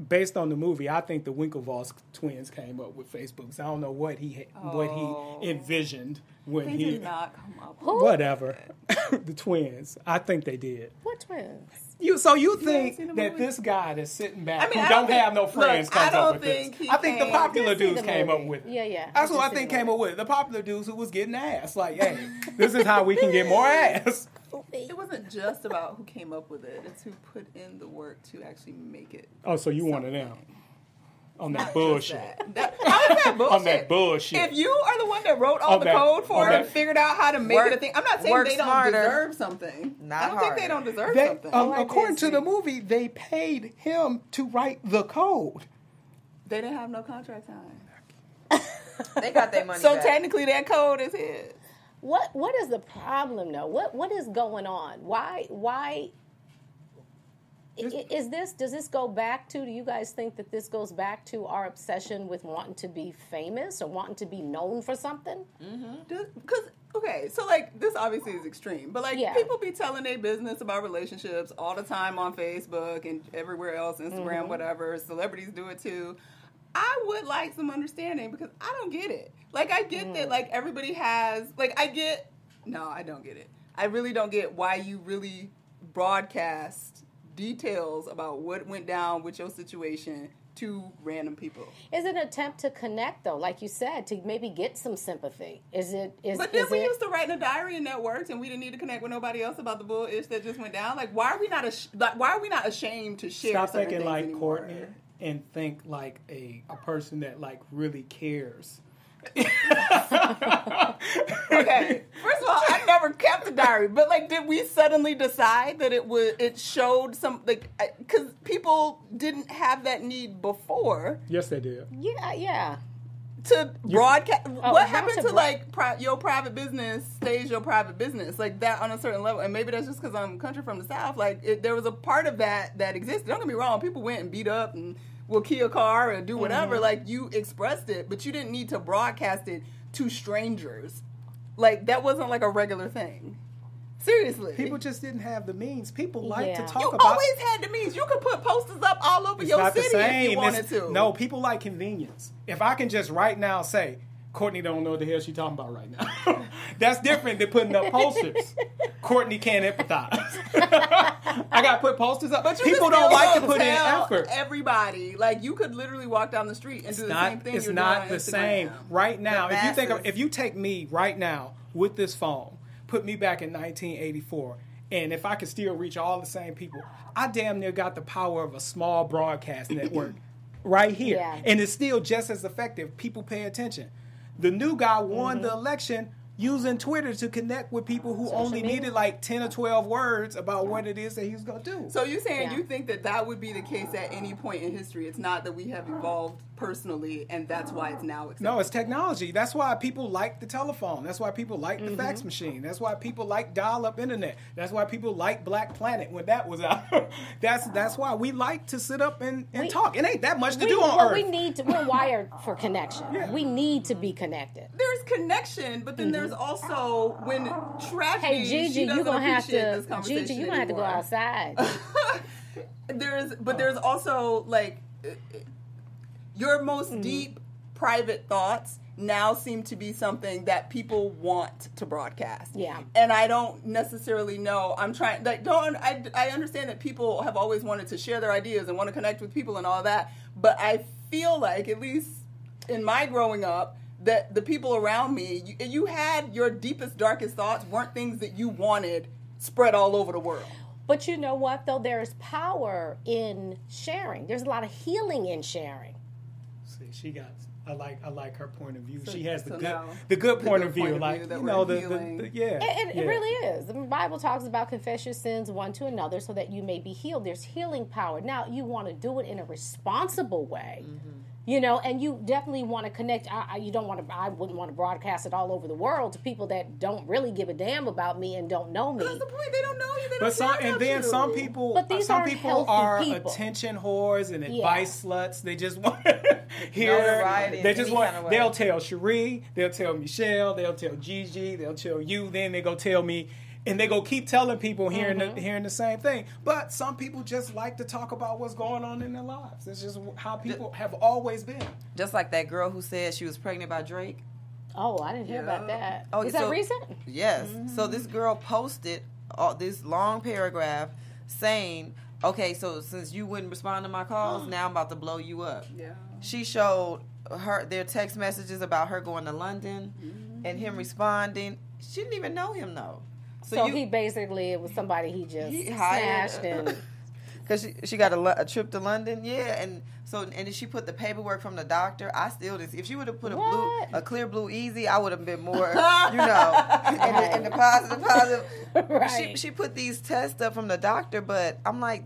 based on the movie, I think the Winklevoss twins came up with Facebook. So I don't know what he had, what Oh. he envisioned when They he did not come up. Who? whatever the twins. I think they did. What twins? You so you think seen that this guy that's sitting back I mean, who I don't, don't think- have no friends look, I comes up don't with think this? he I think the popular dudes the came up with it. Yeah, yeah. That's I what I think came movie. up with it. The popular dudes who was getting ass. Like, hey, this is how we can get more ass. It wasn't just about who came up with it; it's who put in the work to actually make it. Oh, so you wanted them on that bullshit. That. That- how is that bullshit? On that bullshit. If you are the one that wrote all On the that- code for it and figured out how to make Work- it a thing, I'm not saying they don't smarter, deserve something. not I don't think they don't deserve They, something. um, I according to the movie, they paid him to write the code. they didn't have no contract time, They got their money so back. technically that code is his. What what is the problem though? What what is going on? Why why I- Is this does this go back to? Do you guys think that this goes back to our obsession with wanting to be famous or wanting to be known for something? Because okay, so like this obviously is extreme, but like Yeah. people be telling their business about relationships all the time on Facebook and everywhere else, Instagram, Mm-hmm. whatever. Celebrities do it too. I would like some understanding because I don't get it. Like I get Mm. that like everybody has like I get no, I don't get it. I really don't get why you really broadcast details about what went down with your situation to random people. Is it an attempt to connect though, like you said, to maybe get some sympathy? Is it? Is, But then is we it? used to write in a diary and that worked, and we didn't need to connect with nobody else about the bullish that just went down. Like, why are we not? Ash- like, why are we not ashamed to share? Stop certain thinking like anymore? Courtney and think like a, a person that like really cares. Okay, first of all, I never kept a diary, but like, did we suddenly decide that it was? It showed some like because people didn't have that need before Yes, they did. yeah, yeah. To broadcast. Oh, what happened to to, bro- like pri- your private business stays your private business like that on a certain level? And maybe that's just because I'm country from the south. Like it, there was a part of that that existed. Don't get me wrong. People went and beat up and will key a car and do whatever. Mm-hmm. Like you expressed it, but you didn't need to broadcast it to strangers. Like that wasn't like a regular thing. Seriously. People just didn't have the means. People like Yeah. to talk you about. You always had the means. You could put posters up all over It's your not the city if you wanted It's- to. No, people like convenience. If I can just right now say, Courtney don't know what the hell she's talking about right now. That's different than putting up posters. Courtney can't empathize. I got to put posters up. But people don't like to put in effort. Everybody, like you could literally walk down the street and do the not, same thing. It's you're not doing the Instagram. same. Right now, The if you think of, if you take me right now with this phone, put me back in 1984, and if I could still reach all the same people, I damn near got the power of a small broadcast network right here, Yeah. and it's still just as effective. People pay attention. The new guy won Mm-hmm. the election using Twitter to connect with people who only media. needed like 10 or 12 words about what it is that he was going to do. So you're saying Yeah. you think that that would be the case at any point in history? It's not that we have evolved personally, and that's why it's now accepted. No, it's technology. That's why people like the telephone. That's why people like the Mm-hmm. fax machine. That's why people like dial-up internet. That's why people like Black Planet when that was out. that's that's why we like to sit up and, and We- talk. It ain't that much to We, do on well, Earth. we need to. We're wired for connection. Yeah. We need to be connected. there's connection, but then there's also when tragedy. Hey Gigi, you gonna have to. Gigi, you gonna have to go outside. there's but there's also like your most Mm-hmm. deep private thoughts now seem to be something that people want to broadcast. Yeah. And I don't necessarily know. I'm trying like don't I I understand that people have always wanted to share their ideas and want to connect with people and all that, but I feel like at least in my growing up that the people around me you, you had your deepest darkest thoughts weren't things that you wanted spread all over the world. But you know what, though? There is power in sharing. There's a lot of healing in sharing. See, she got. I like I like her point of view. she has the so good now- the good the point good of view. point of like view that you know the, the, the- yeah. It, it, yeah. it really is. The Bible talks about confess your sins one to another so that you may be healed. There's healing power. Now, you want to do it in a responsible way. Mm-hmm. You know, and you definitely want to connect. I, I, you don't want to. I wouldn't want to broadcast it all over the world to people that don't really give a damn about me and don't know me. That's the point. They don't know you. They don't But some care and about then you. some people, But these some aren't people healthy are people. attention whores and advice sluts. They just want to hear. Notoriety They just want. kind of they'll tell Cherie. They'll tell Michelle. They'll tell Gigi. They'll tell you. Then they go tell me, and they go keep telling people hearing Mm-hmm. the, hearing the same thing. But some people just like to talk about what's going on in their lives. It's just how people have always been. Just like that girl who said she was pregnant by Drake. oh, I didn't hear about that. Oh, Is that so- recent? Yes. Mm-hmm. So this girl posted all this long paragraph saying, "Okay, so since you wouldn't respond to my calls, mm. now I'm about to blow you up." Yeah. She showed her their text messages about her going to London mm-hmm. and him responding. She didn't even know him though. So, you- he basically it was somebody he just He smashed and Cause she she got a, a trip to London, yeah, and so and she put the paperwork from the doctor. I still didn't. If she would have put a blue, a clear blue easy, I would have been more, you know, in the, in the positive, positive. right. She she put these tests up from the doctor, but I'm like,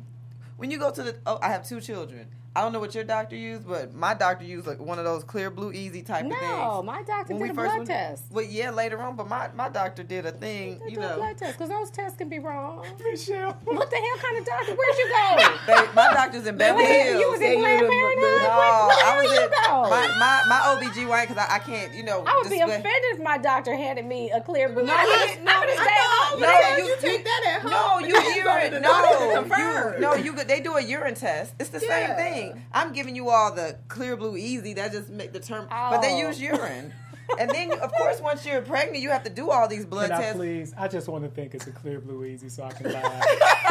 when you go to the, oh, I have two children. I don't know what your doctor used, but my doctor used like one of those clear blue easy type of things. No, my doctor did a blood went- test. Well, yeah, later on, but my, my doctor did a thing, They you do a know. blood test because those tests can be wrong. Michelle. What the hell kind of doctor? Where'd you go? They- my doctor's in Beverly Hills. you was in Planned Parenthood? No, Where, where I was did you go? my my, my OBGYN because I, I can't, you know. I would be offended if my doctor handed me a clear blue. No, I you- would- I would I say, No, Yeah, you, you take that at home. No, you You go to urine. No, doctor to you, confirm. no, you. They do a urine test. It's the same thing. I'm giving you all the clear blue easy. That just make the term. But they Oh. use urine. And then, of course, once you're pregnant, you have to do all these blood Can I tests. please? I just want to think it's a clear blue easy so I can laugh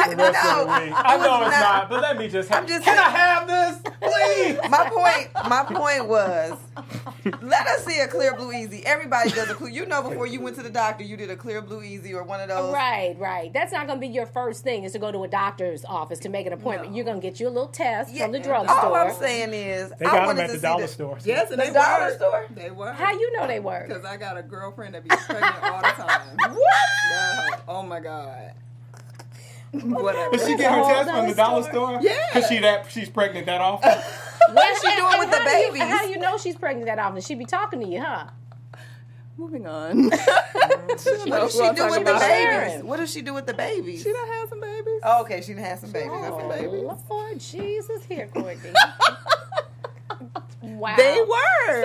the rest of the No, week. I it know it's not. not, but let me just have I'm just Can I have this? Please. My point, my point was, let us see a clear blue easy. Everybody does a clear. You know, before you went to the doctor, you did a clear blue easy or one of those. Right, right. That's not going to be your first thing is to go to a doctor's office to make an appointment. No. You're going to get you a little test Yeah, from the drugstore. All drugstore. I'm saying is, They I got them at to the dollar the- store. Yes, and The they dollar work. store? They were. How you know they um, work? Because I got a girlfriend that be pregnant all the time. What? No, oh my god. Whatever. Did she get her test from the dollar dollar store? Yeah. Cause she that she's pregnant that often. What is she doing with the how do you- babies? how do you know she's pregnant that often? She be talking to you, huh? Moving on. What does she do with the babies? it. What does she do with the babies? She done had some babies. Oh, okay, she done had some babies. Oh, Okay. babies. Lord Jesus, here, Courtney. Wow. They So,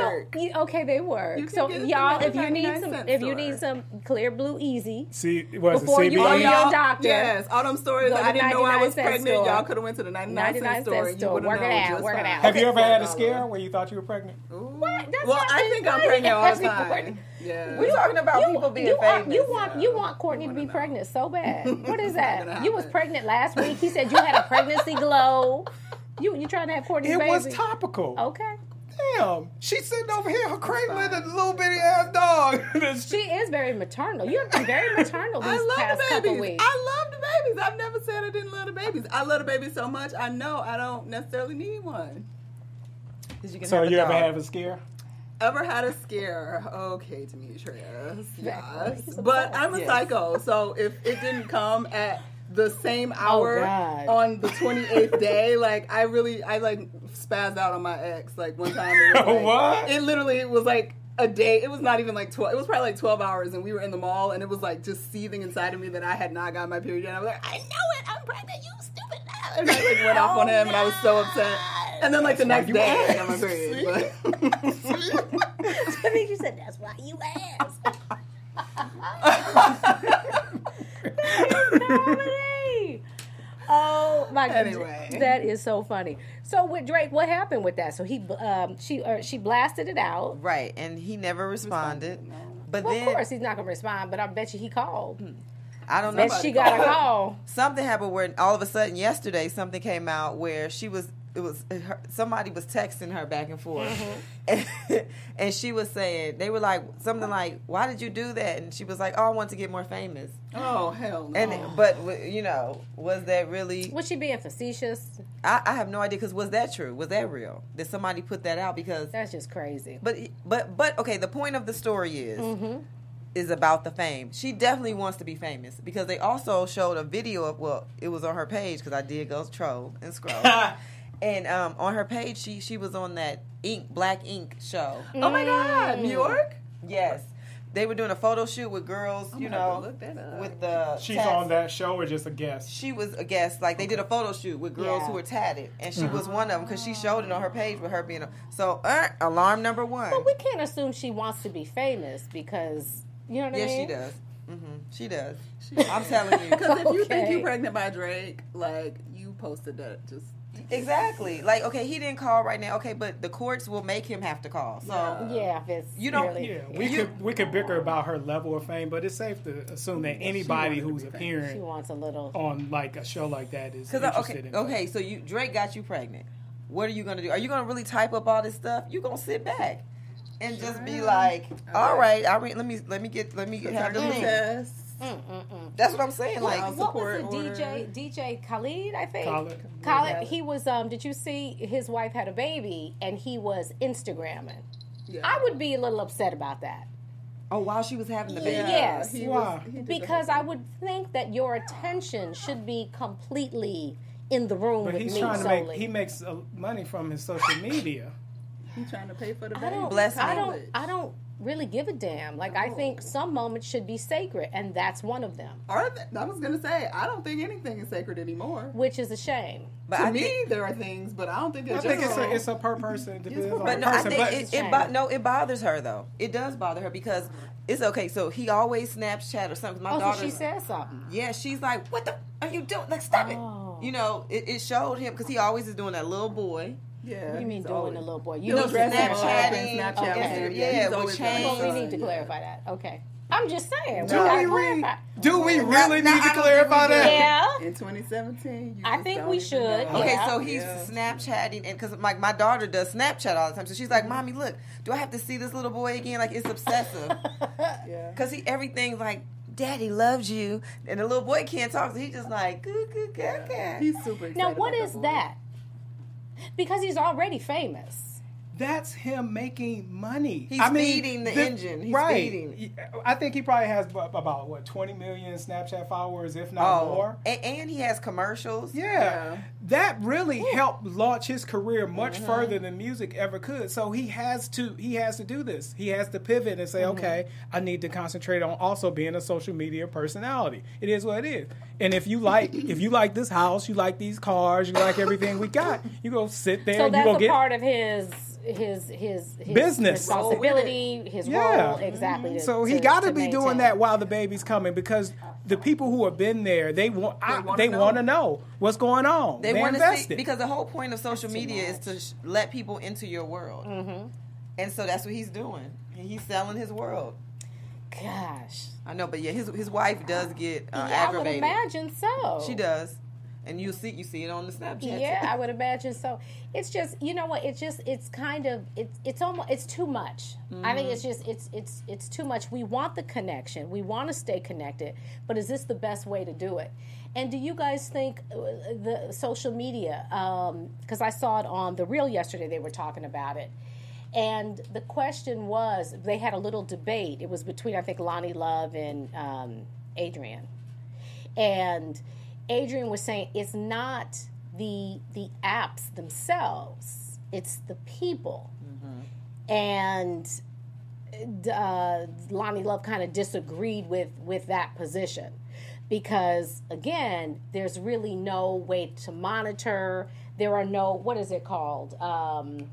work. you- okay, they work. So get it from y'all, if you need some, if you need some clear blue easy, See, was Before it you go to your doctor. Yes, all them stories. I didn't know I was pregnant. store. Y'all could have went to the 99, 99 cent store. store. You would've Work it known out, work it out. Have you ever had a scare where you thought you were pregnant? What? That's well, I think I'm pregnant all is the time. Yeah. We're talking about people being you famous. want you want you want Courtney to be know. pregnant so bad. What is that? You was pregnant last week. He said you had a pregnancy glow. You you trying to have Courtney's It baby? was topical. Okay. Damn, she's sitting over here cradling a little bitty ass dog. She is very maternal. You have been very maternal I love past the couple babies. weeks. I love the babies. I've never said I didn't love the babies. I love the babies so much. I know I don't necessarily need one. you can so have a you ever have a scare? Ever had a scare? Okay, Demetrius. Yes. He's But. I'm a Yes. psycho, so if it didn't come at the same oh, hour Oh, on the 28th day, like I really, I like spazzed out on my ex. Like one time, it like, What? It literally it was like a day. It was not even like 12. It was probably like 12 hours, and we were in the mall, and it was like just seething inside of me that I had not gotten my period. And I was like, I know it. I'm pregnant. You stupid. And I like went off on him, and I was so upset. And then like the next you day, I asked. got my period. But I think you said that's why you asked. Comedy. My god! Anyway. that is so funny. So with Drake, what happened with that? So he, um, she, uh, she blasted it out. Right, and he never responded. But Well, then of course, he's not gonna respond. But I bet you he called. I don't know. Bet she got a call. something happened where all of a sudden yesterday something came out where she was it was her, somebody was texting her back and forth. And, and she was saying they were like something like why did you do that? And she was like oh i want to get more famous. Oh hell no. and but you know was that really Was she being facetious? i, I have no idea because was that true? Was that real? Did somebody put that out? Because That's just crazy. but but but okay the point of the story is Mm-hmm. is about the fame. She definitely wants to be famous because they also showed a video of well it was on her page because i did go troll and scroll and um, on her page she she was on that ink black ink show oh my god, New York. yes they were doing a photo shoot with girls you I'm gonna have to know look that up. with the She's tats. on that show or just a guest? she was a guest like they did a photo shoot with girls Yeah. who were tatted and she was one of them because she showed it on her page with her being a so uh, alarm number one But we can't assume she wants to be famous because you know what I mean. yes she mean. does hmm she does i'm telling you Because if you think you're pregnant by Drake, like you posted that, just Exactly. Like, okay, he didn't call right now. Okay, but the courts will make him have to call. So Yeah. Yeah, if it's You don't- really, Yeah, we You- could we could bicker about her level of fame, but it's safe to assume that anybody who's be famous. she appearing wants a little. on like a show like that is uh, interested okay, in. okay, so you Drake got you pregnant. What are you gonna do? Are you gonna really type up all this stuff? You gonna sit back and just be like, all right, I re- let me let me get let me have the Turn link. Test. That's what I'm saying. Like, Well, What was support it, order. DJ DJ Khaled? I think Khaled. Khaled. He was. Um, did you see his wife had a baby and he was Instagramming? Yeah. I would be a little upset about that oh, while she was having the baby. Yeah. Yes. he Why? was- he because I would think that your attention should be completely in the room But with he's me trying to solely. make he makes uh, money from his social media. He's trying to pay for the I baby. don't. Bless I him. don't. I don't really give a damn. Like I think oh. some moments should be sacred, and that's one of them, Are th- I was gonna say I don't think anything is sacred anymore. which is a shame. But to I me, think, there are things, but I don't think I think it's a, it's a per person. Depends on but the no, I think it, it bo- no, it bothers her though. It does bother her because it's okay. So he always Snapchat or something. My Oh, so daughter, she says something. yeah, she's like, "What the are you doing? Like, stop Oh. it!" You know, it, it showed him because he always is doing that little boy. Yeah. What do you mean doing always- a little boy? You You know, need to clarify that. Snapchatting, Snapchat Okay. with him. Yeah, he's with always Well, we need to clarify that. Okay. I'm just saying. do gotta we re- do we really not- need I to clarify think we do. that? Yeah. In 2017, you I think we should. know. Okay, so he's Yeah. Snapchatting, and because like my daughter does Snapchat all the time, so she's like, "Mommy, look, do I have to see this little boy again? Like it's obsessive." Yeah. Because he everything's like, Daddy loves you, and the little boy can't talk, so he just like, goo, goo, goo, goo. He's super excited. Now, what about is boy. that? Because he's already famous. That's him making money. He's I mean, feeding the engine. He's right. feeding. I think he probably has about what 20 million Snapchat followers, if not Oh, more. and, and he has commercials. Yeah. Yeah. that really helped launch his career much Mm-hmm. further than music ever could. So he has to he has to do this. He has to pivot and say, Mm-hmm. okay, I need to concentrate on also being a social media personality. It is what it is. And if you like if you like this house, you like these cars, you like everything we got, you go sit there So and you that's go a get part of his his his, his Business. responsibility, his Yeah. role exactly. to- So he got to to be doing that while the baby's coming because the people who have been there, they want I, wanna they know. want to know what's going on. They They're want to see because the whole point of social media is to sh- let people into your world, mm-hmm. and so that's what he's doing. He's selling his world. Gosh, I know, but yeah, his his wife does get uh, yeah, I would imagine so. She does, and you see you see it on the Snapchat. Yeah, I would imagine so. It's just you know what? It's just it's kind of it's it's almost it's too much. I think it's just it's it's it's too much. We want the connection. We want to stay connected, but is this the best way to do it? And do you guys think uh, the social media? Because I saw it on the Real yesterday. They were talking about it. And the question was, they had a little debate. It was between, I think, Loni Love and um, Adrienne. And Adrienne was saying it's not the the apps themselves; it's the people. And uh, Loni Love kind of disagreed with with that position because again, there's really no way to monitor. There are no what is it called um,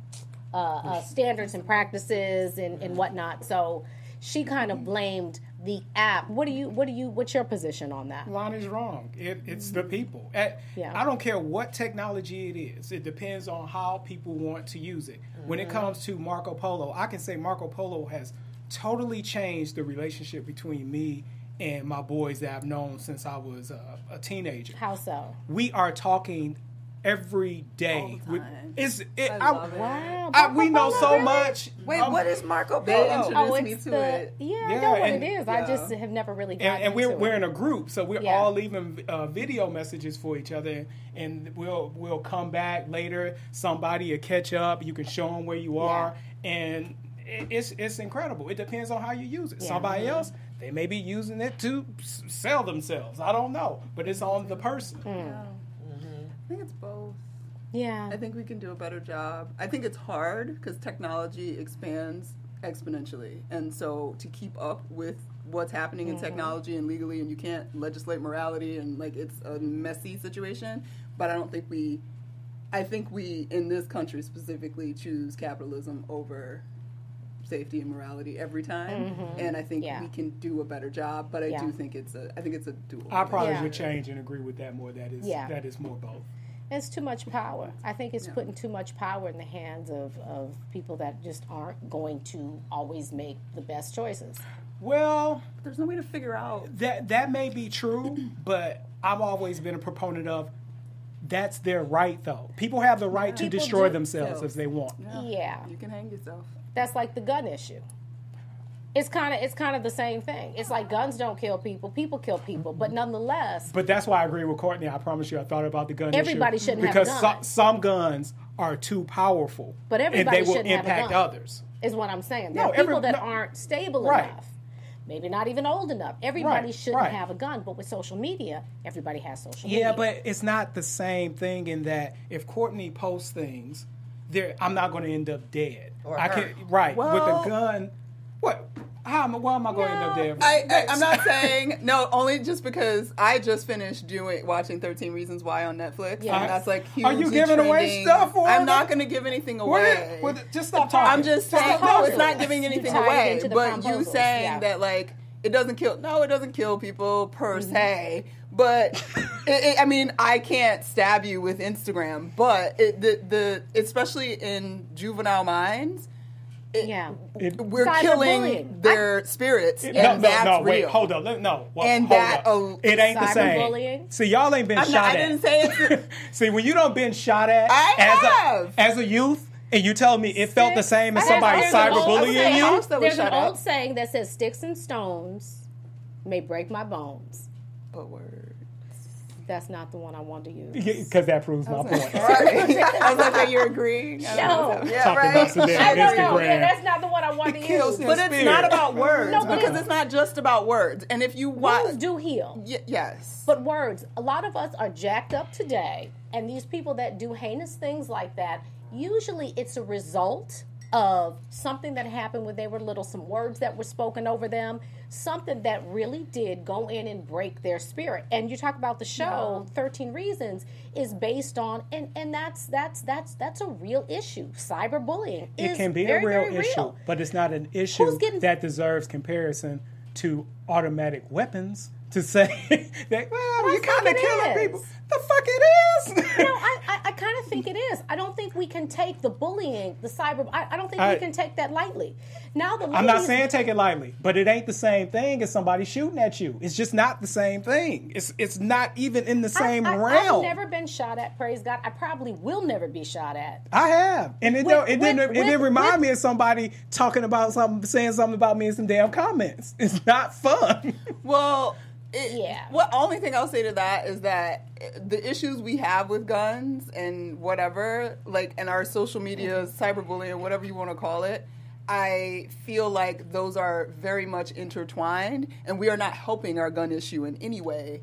uh, uh, standards and practices and, and whatnot. So she kind of blamed the app. What do you what do you what's your position on that? Loni's wrong. It, it's the people. At- Yeah. I don't care what technology it is. It depends on how people want to use it. When it comes to Marco Polo, I can say Marco Polo has totally changed the relationship between me and my boys that I've known since I was uh, a teenager. How so? We are talking every day. the We- time. It's it, I I- love it. Wow, I- we know so Polo? much. Wait, Um, what is Marco They Polo? introduced Oh, me it's to the it. yeah, I Yeah, know what and- it is. I just have never really gotten and, and we're into we're it. in a group, so we're Yeah. all leaving uh, video messages for each other, and we'll we'll come back later. Somebody will catch up. You can show them where you are, and it's it's incredible. It depends on how you use it. Yeah. Somebody else they may be using it to sell themselves. I don't know, but it's on the person. Mm. I think it's both. yeah. I think we can do a better job. I think it's hard because technology expands exponentially, and so to keep up with what's happening in mm-hmm. technology and legally, and you can't legislate morality, and like it's a messy situation. But I don't think we, I think we in this country specifically choose capitalism over safety and morality every time, mm-hmm. and I think Yeah. we can do a better job. But I Yeah. do think it's a, I think it's a dual. I probably Yeah. would change and agree with that more. That is Yeah. that is more both. It's too much power. I think it's Yeah. putting too much power in the hands of, of people that just aren't going to always make the best choices. Well, There's no way to figure out. that that may be true, but I've always been a proponent of that's their right though. People have the right to People destroy do. themselves So- if they want. Yeah. You can hang yourself. That's like the gun issue. It's kind of it's kind of the same thing. It's like guns don't kill people, people kill people, but nonetheless, But that's why I agree with Courtney. I promise you, I thought about the gun Everybody issue shouldn't have because so- some guns are too powerful, But and everybody they will shouldn't have a impact gun. others. is what I'm saying. There No, are people every- that no. aren't stable Right. enough. maybe not even old enough. Everybody Right, shouldn't right. have a gun, but with social media, everybody has social Yeah, media. Yeah, but it's not the same thing in that if Courtney posts things, there I'm not going to end up dead. Or I hurt. can right Well- with a gun. What? How am I? Why am I going to end up dead? I, I, I'm not saying no, only just because I just finished doing watching 13 Reasons Why on Netflix, Yeah. and that's like huge. Are you giving away stuff or I'm not going to give anything away. is- what- just stop talking. I'm just Stop saying, no, it's not giving anything away. into the But you saying yeah. that like it doesn't kill. No, it doesn't kill people per Mm-hmm. se. But it, it, I mean, I can't stab you with Instagram. But it, the the especially in juvenile minds, it, yeah. It- we're Cyberbullying. killing their spirits, and no, no, that's no, real. wait, hold on. let- No, well, And that, up. oh, it ain't the same. cyberbullying? See, y'all ain't been I'm shot not, I at. didn't say it's. See, when you don't been shot at I as have. a as a youth, and you tell me it felt the same as somebody there's an cyberbullying saying- you. House that was There's an shut old saying that says, "Sticks and stones may break my bones." But word. That's not the one I want to use. Because that proves my point. Right. I was like, "Wait, you're agreeing? I No. what's up. Yeah, Talking right. about today I on don't know. Instagram. Yeah, that's not the one I want to use. him. But it's not about words No, because it- it's not just about words. And if you watch, Words do heal. y- yes, But words, a lot of us are jacked up today, and these people that do heinous things like that, usually it's a result of something that happened when they were little, some words that were spoken over them, something that really did go in and break their spirit. And you talk about the show, 13 Reasons, is based on and and that's that's that's that's a real issue. Cyberbullying It is can be very, a real very issue, real. but it's not an issue getting- that deserves comparison to automatic weapons. To say that, well, you're kind of killing is. people. The fuck it is. No, I, I, I kind of think it is. I don't think we can take the bullying, the cyber. I, I don't think I- we can take that lightly. Now the I'm not saying take it lightly, but it ain't the same thing as somebody shooting at you. It's just not the same thing. It's it's not even in the same I, I, realm. I've never been shot at. Praise God. I probably will never be shot at. I have, and it With- don't, it didn't with- it didn't remind with- me of somebody talking about something, saying something about me in some damn comments. It's not fun. well, it, Yeah. What only thing I'll say to that is that the issues we have with guns and whatever, like, and our social media, mm-hmm. cyberbullying, whatever you want to call it. I feel like those are very much intertwined, and we are not helping our gun issue in any way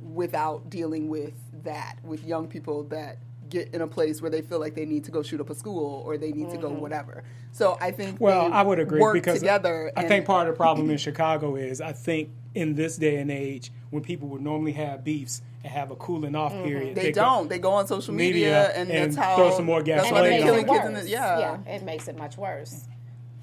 without dealing with that with young people that get in a place where they feel like they need to go shoot up a school or they need to go mm-hmm. whatever. So I think Well, they I would agree work because together. I and- think part of the problem in Chicago is I think in this day and age when people would normally have beefs and have a cooling off period, They, could- don't. They go on social media, Media and, and that's how throw some more That's And why it gasoline they're makes on killing it kids in worse. the yeah. yeah, it makes it much worse.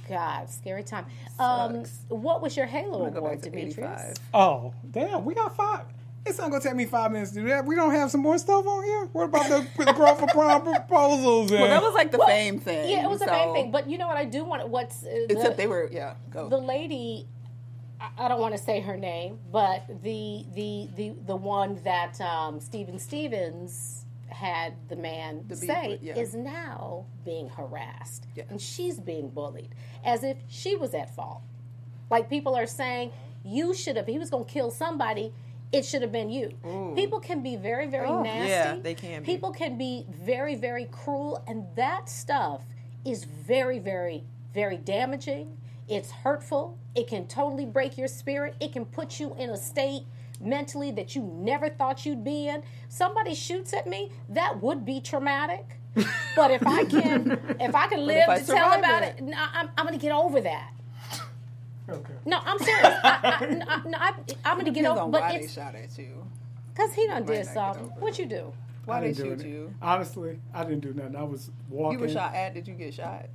God, scary time. Um, what was your Halo I'm gonna go award, back to Demetrius? Oh, damn, we got five. It's not gonna take me five minutes to do that. We don't have some more stuff on here. What about the, the girl for prom proposals? And, Well, that was like the Well, fame thing. Yeah, it was a so- fame thing. But you know what? I do want. What's uh, except the, they were yeah. Go. the lady I- don't want to say her name, but the the the the one that um, Steven Stephens had the man The say with, yeah. is now being harassed Yeah. and she's being bullied as if she was at fault. Like people are saying, you should have. He was going to kill somebody. It should have been you. People can be very, very nasty. Yeah, they can be. People can be very, very cruel, and that stuff is very, very, very damaging. It's hurtful. It can totally break your spirit. It can put you in a state mentally that you never thought you'd be in. Somebody shoots at me, that would be traumatic. But if I can, if I can live I to tell about it? it, no, I'm, I'm going to get over that. okay. No, I'm serious. I, I, no, I, no, I, I'm going to get over, on but why they shot at you. because he done did something. over What you do? Why I they didn't shoot it. you? Honestly, I didn't do nothing. I was walking. You were shot at. Did you get shot?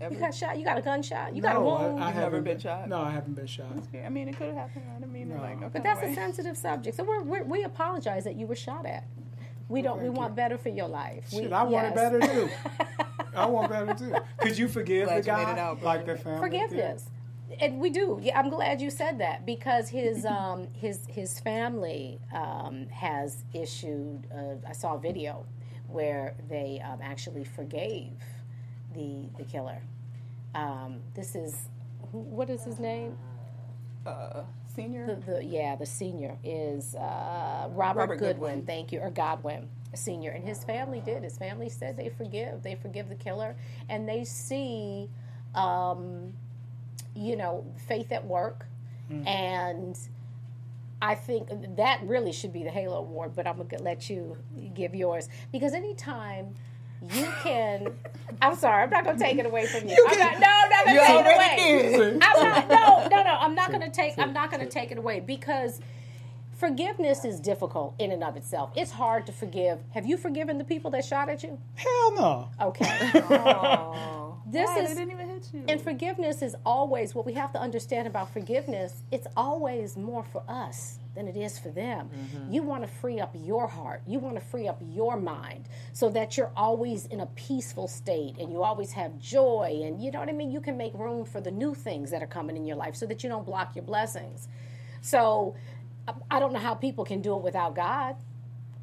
Ever? You got shot. You got a gunshot. You got a No, I, wound. I You've never haven't been shot? No, I haven't been shot. I mean, it could have happened. I didn't mean it No. like. Okay, But that's a sensitive subject. So we're, we're, we apologize that you were shot at. We don't. We want better for your life. We- Shit, I want it better too. I want better too. Could you forgive Glad the you made guy it out, like brother. the family? Forgiveness, and we do. Yeah, I'm glad you said that because his um, his his family um, has issued. Uh, I saw a video where they um, actually forgave the the killer. Um, this is who- what is his name? Uh, senior. The, the yeah, the senior is uh, Robert, Robert Goodwin, Goodwin. Thank you, or Godwin Senior, and his family did. His family said they forgive. They forgive the killer, and they see, um, you know, faith at work. And I think that really should be the Halo Award, but I'm going to let you give yours. Because anytime you can, I'm sorry, I'm not going to take it away from you. I'm not, no, I'm not gonna take it away. did. I'm not, no, no, no, I'm not going to take, I'm not going to take it away because forgiveness is difficult in and of itself. It's hard to forgive. Have you forgiven the people that shot at you? Hell no. Okay. this Why? is they didn't even hit you. and forgiveness is always what we have to understand about forgiveness. It's always more for us than it is for them. Mm-hmm. You want to free up your heart. You want to free up your mind so that you're always in a peaceful state and you always have joy and you know what I mean? You can make room for the new things that are coming in your life so that you don't block your blessings. So I- I don't know how people can do it without God.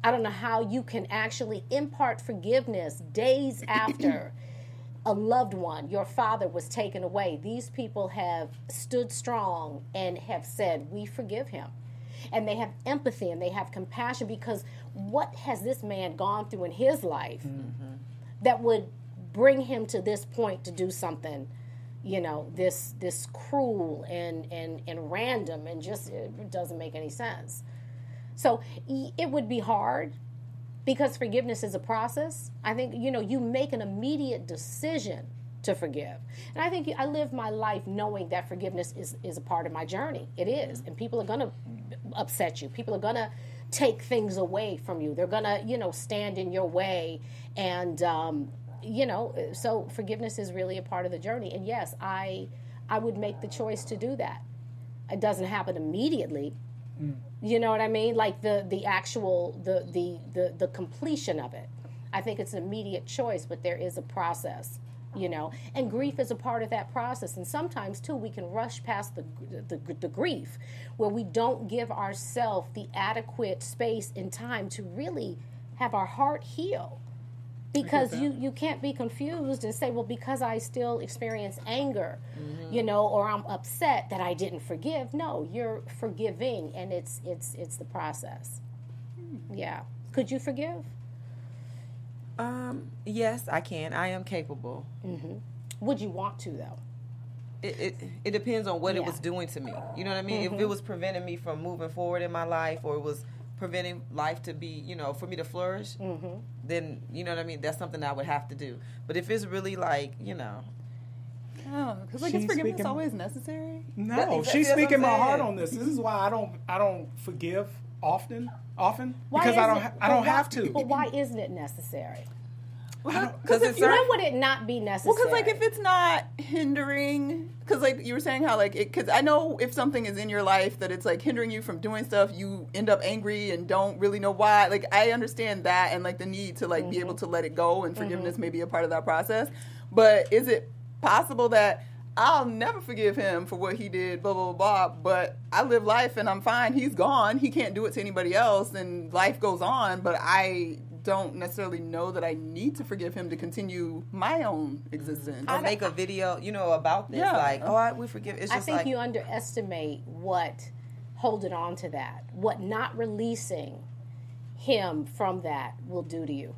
I don't know how you can actually impart forgiveness days after a loved one, your father was taken away. These people have stood strong and have said, We forgive him. And they have empathy and they have compassion because what has this man gone through in his life mm-hmm. that would bring him to this point to do something? you know this this cruel and and and random and just it doesn't make any sense so it would be hard because forgiveness is a process. I think you know you make an immediate decision to forgive, and I think I live my life knowing that forgiveness is is a part of my journey. It is, mm-hmm. and people are gonna upset you. People are gonna take things away from you. They're gonna you know stand in your way, and um, you know so forgiveness is really a part of the journey. And yes, I I would make the choice to do that. It doesn't happen immediately, you know what I mean? Like the the actual the the the, the completion of it. I think it's an immediate choice, but there is a process, you know. And grief is a part of that process. And sometimes too, we can rush past the the, the grief, where we don't give ourselves the adequate space and time to really have our heart heal. Because you, you can't be confused and say, well, because I still experience anger, you know, or I'm upset that I didn't forgive. No, you're forgiving, and it's it's it's the process. Yeah. Could you forgive? Um, yes, I can. I am capable. Mm-hmm. Would you want to though? It, it it depends on what it was doing to me. You know what I mean? If it mm-hmm. was preventing me from moving forward in my life, or it was preventing life to be, you know, for me to flourish, mm-hmm. then you know what I mean. That's something I would have to do. But if it's really like, you know, because like She's is forgiveness speaking- always necessary? No, exactly- she's that's speaking I'm my heart on this. This is why I don't I don't forgive often often Why because I don't it- ha- I don't why- have to. But why isn't it necessary? because it's Why would it not be necessary? Well, because like if it's not hindering, because like you were saying how like it, because I know if something is in your life that it's like hindering you from doing stuff, you end up angry and don't really know why. Like I understand that and like the need to like be mm-hmm. able to let it go and forgiveness mm-hmm. may be a part of that process. But is it possible that I'll never forgive him for what he did, blah blah blah. But I live life and I'm fine. He's gone. He can't do it to anybody else, and life goes on. But I don't necessarily know that I need to forgive him to continue my own existence. or make a video, you know, about this. Yeah. Like, oh, I, we forgive. It's I think like you underestimate what holding on to that, what not releasing him from that will do to you.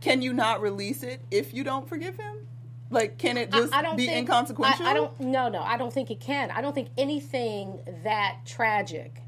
Can you not release it if you don't forgive him? Like, can it just I don't be think, inconsequential? I, I don't. No, no, I don't think it can. I don't think anything that tragic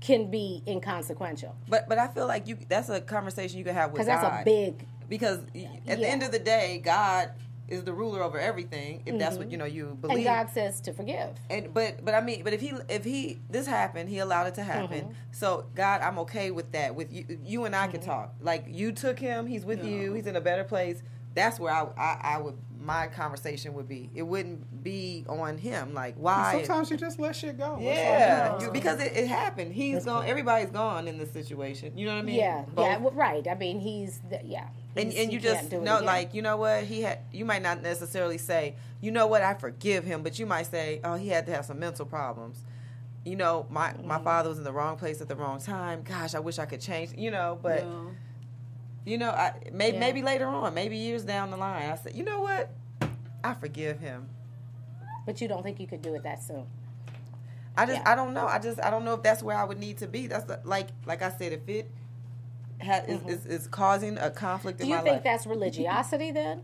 can be inconsequential But but I feel like you that's a conversation you can have with because that's a big. because at the end of the day, God is the ruler over everything. If that's what you know you believe. Mm-hmm. And God says to forgive. And but but I mean, but if he if he this happened, he allowed it to happen. Mm-hmm. So God, I'm okay with that. With you, you and I can talk. Like you took him, he's with you, he's in a better place. That's where I, I I would my conversation would be. It wouldn't be on him. Like why? Sometimes you just let shit go. Yeah, you- because it, it happened. He's gone. Everybody's gone in this situation. You know what I mean? Yeah, Both yeah, well, right. I mean, he's the, yeah. and He's- and you just do it know like you know what he had you might not necessarily say you know what i forgive him but you might say oh he had to have some mental problems you know my Mm-hmm. my father was in the wrong place at the wrong time gosh i wish i could change you know but you know i may, Yeah. maybe later on maybe years down the line i said you know what i forgive him but you don't think you could do it that soon. i just Yeah. i don't know i just i don't know if that's where i would need to be that's the, like like i said if it ha, is, is, is causing a conflict Mm-hmm. Do you think life that's religiosity then?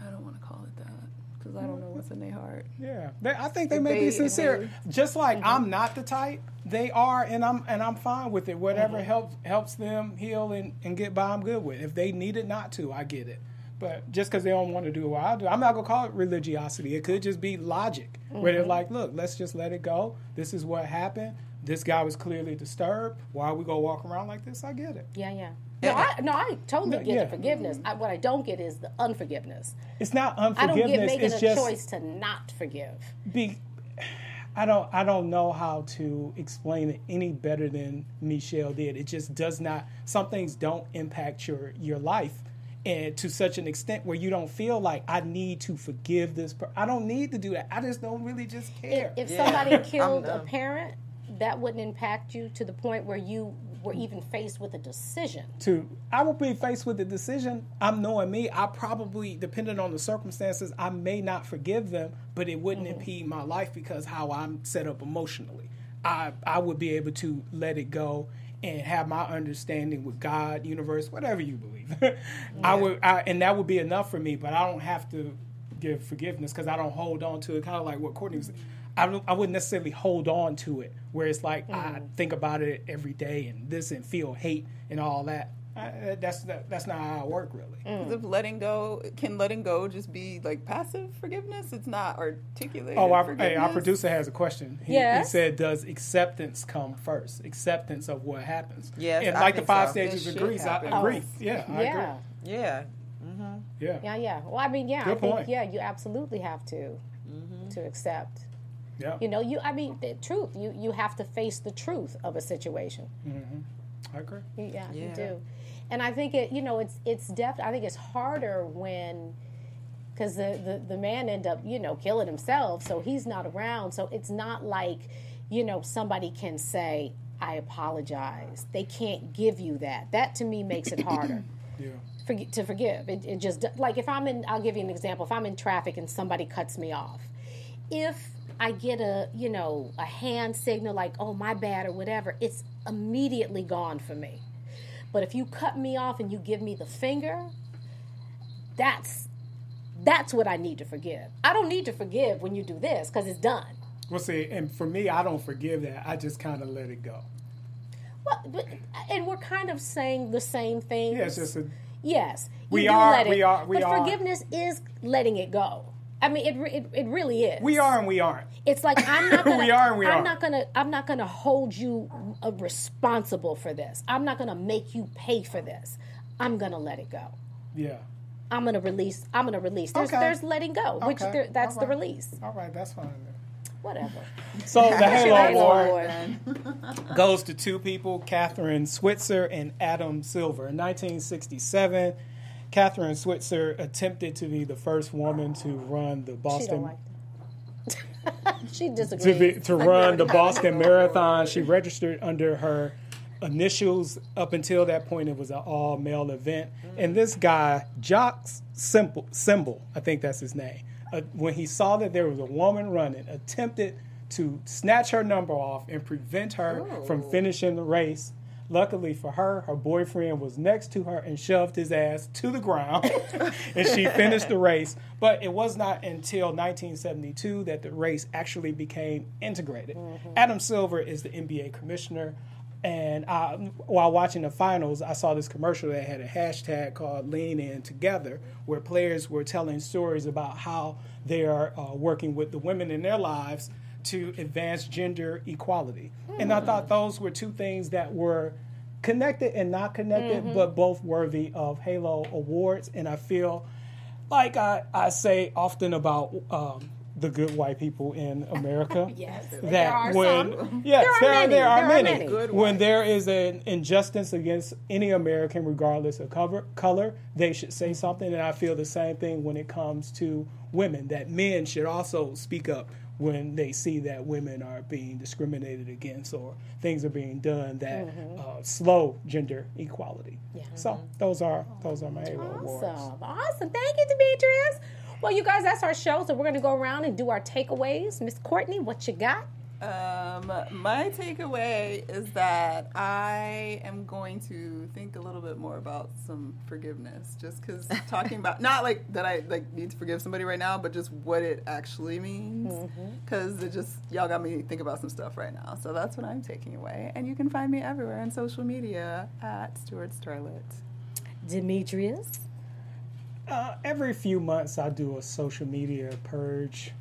I don't want to call it that because I don't know. what's in their heart. Yeah, they, I think they If may be sincere. Just like I'm not the type, they are, and I'm and I'm fine with it. Whatever Mm-hmm. helps helps them heal and, and get by, I'm good with. If they need it not to, I get it. But just because they don't want to do what I do, I'm not gonna call it religiosity. It could just be logic, where Mm-hmm. they're like, "Look, let's just let it go. This is what happened. This guy was clearly disturbed. Why are we go walk around like this? I get it. Yeah, yeah. No, I, no, I totally No, get yeah. the forgiveness. I, what I don't get is the unforgiveness. It's not unforgiveness. I don't get making it's a just choice to not forgive. be I don't I don't know how to explain it any better than Mechelle did. It just does not some things don't impact your your life and to such an extent where you don't feel like I need to forgive this per- I don't need to do that. I just don't really just care. If Yeah. somebody killed a parent, that wouldn't impact you to the point where you were even faced with a decision. to I will be faced with the decision. I'm knowing me. I probably, depending on the circumstances, I may not forgive them, but it wouldn't mm-hmm. impede my life because how I'm set up emotionally. I I would be able to let it go and have my understanding with God, universe, whatever you believe. I would, I, and that would be enough for me. But I don't have to give forgiveness because I don't hold on to it. Kind of like what Courtney was. I, I wouldn't necessarily hold on to it where it's like I mm-hmm. think about it every day and this and feel hate and all that. I, that's that, that's not how I work really. Mm. 'Cause if letting go can letting go just be like passive forgiveness? It's not articulated. Oh, our, hey, our producer has a question. He, he said, "Does acceptance come first? Acceptance of what happens?" Yes, and I like the five so. stages It of grief. I agree. Oh, Yeah, I yeah. Yeah. agree. Yeah, mm-hmm. Yeah, yeah. Well, I mean, yeah, Good I think yeah, you absolutely have to mm-hmm. to accept. Yeah. You know, you I mean, the truth. You you have to face the truth of a situation. Mm-hmm. I agree. You- Yeah, you do. And I think it, you know, it's it's def. I think it's harder when, because the, the the man end up, you know, killing himself, so he's not around. So it's not like, you know, somebody can say, "I apologize." They can't give you that. That to me makes it harder. Yeah. forg- to forgive. It, it just like if I'm in, I'll give you an example. If I'm in traffic and somebody cuts me off, if I get a you know a hand signal like oh my bad or whatever, it's immediately gone for me. But if you cut me off and you give me the finger, that's that's what I need to forgive. I don't need to forgive when you do this because it's done. Well, see, and for me, I don't forgive that. I just kind of let it go. Well, but, and we're kind of saying the same thing. Yeah, it's just a, Yes, We are- Let it, we are- we but are. forgiveness is letting it go. I mean, it, it it really is. we are and we aren't. It's like I'm not. Gonna, We are and we I'm aren't. not gonna. I'm not gonna hold you uh, responsible for this. I'm not gonna make you pay for this. I'm gonna let it go. Yeah. I'm gonna release. I'm gonna release. There's Okay. there's letting go, which there, that's All the release. All right, that's fine. Whatever. So the Halo Halo Award Award. goes to two people, Kathrine Switzer and Adam Silver. In 1967, Kathrine Switzer attempted to be the first woman to run the Boston. She like she to, be, to run the Boston Marathon. She registered under her initials. Up until that point, it was an all male event. And this guy, Jocks Simple, Symbol, I think that's his name, uh, when he saw that there was a woman running, attempted to snatch her number off and prevent her from finishing the race. Luckily for her, her boyfriend was next to her and shoved his ass to the ground, and she finished the race. But it was not until 1972 that the race actually became integrated. Adam Silver is the NBA commissioner, and I, while watching the finals, I saw this commercial that had a hashtag called "Lean In Together," where players were telling stories about how they are uh, working with the women in their lives to advance gender equality. And I thought those were two things that were connected and not connected, but both worthy of Halo awards. And I feel like I, I say often about um, the good white people in America. Yes, that when some. yes, There are there, are, many. there are There are many. many. When there is an injustice against any American, regardless of cover, color, they should say something. And I feel the same thing when it comes to women. That men should also speak up when they see that women are being discriminated against or things are being done that Mm-hmm. uh, slow gender equality. So those are those are my Halo awards. Awesome. Awesome. Thank you, Demetrius. Well, you guys, that's our show. So we're going to go around and do our takeaways. Miss Courtney, what you got? Um, my takeaway is that I am going to think a little bit more about some forgiveness. Just because talking about not like that I like need to forgive somebody right now, but just what it actually means. Because it just y'all got me think about some stuff right now. So that's what I'm taking away. And you can find me everywhere on social media at Stuart Starlet. Demetrius. Uh, every few months, I do a social media purge to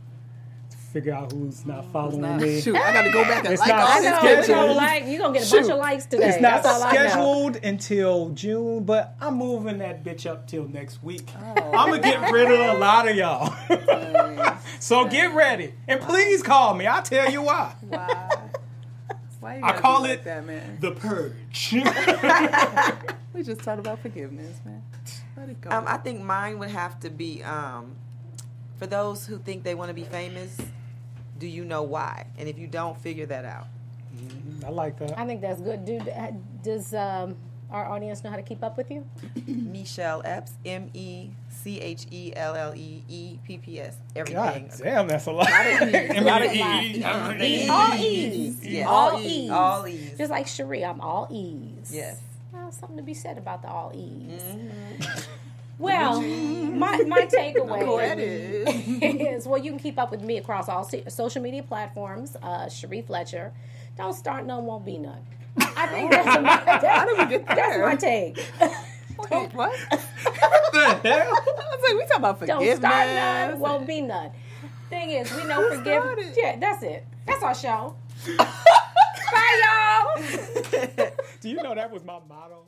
figure out who's not following Nah, me. shoot, I got to go back and It's like not- all I It's know his you're scheduled. gonna like you're gonna get a bunch Shoot. of likes today. It's not That's all I scheduled until June, but I'm moving that bitch up till next week. I'm gonna get rid of a lot of y'all. so get ready and please call me. I'll tell you why. Why? Why you I gotta call be it like that, man? the purge. We just talked about forgiveness, man. Let it go. Um, I think mine would have to be um, for those who think they want to be famous. Do you know why? And if you don't, figure that out. I like that. I think that's good. Dude, does um, our audience know how to keep up with you? Mechelle Epps, M E C H E L L E E P P S. Everything. God damn, that's a lot. A lot of E. E's. All E's. Yes. All E's. All E's. Just like Cherie, I'm all E's. Yes. Well, something to be said about the all E's. Mm-hmm. Well, my, my takeaway Poetic. is well, you can keep up with me across all social media platforms. Uh, Cherie Fletcher. Don't start none, won't be none. I think that's my, How did we get that's my take. Wait, what? What the hell? I was like, we talking about forgive. Don't start none, won't be none. Thing is, we know Who forgive. Yeah, that's it. That's our show. Bye, y'all. Do you know that was my motto?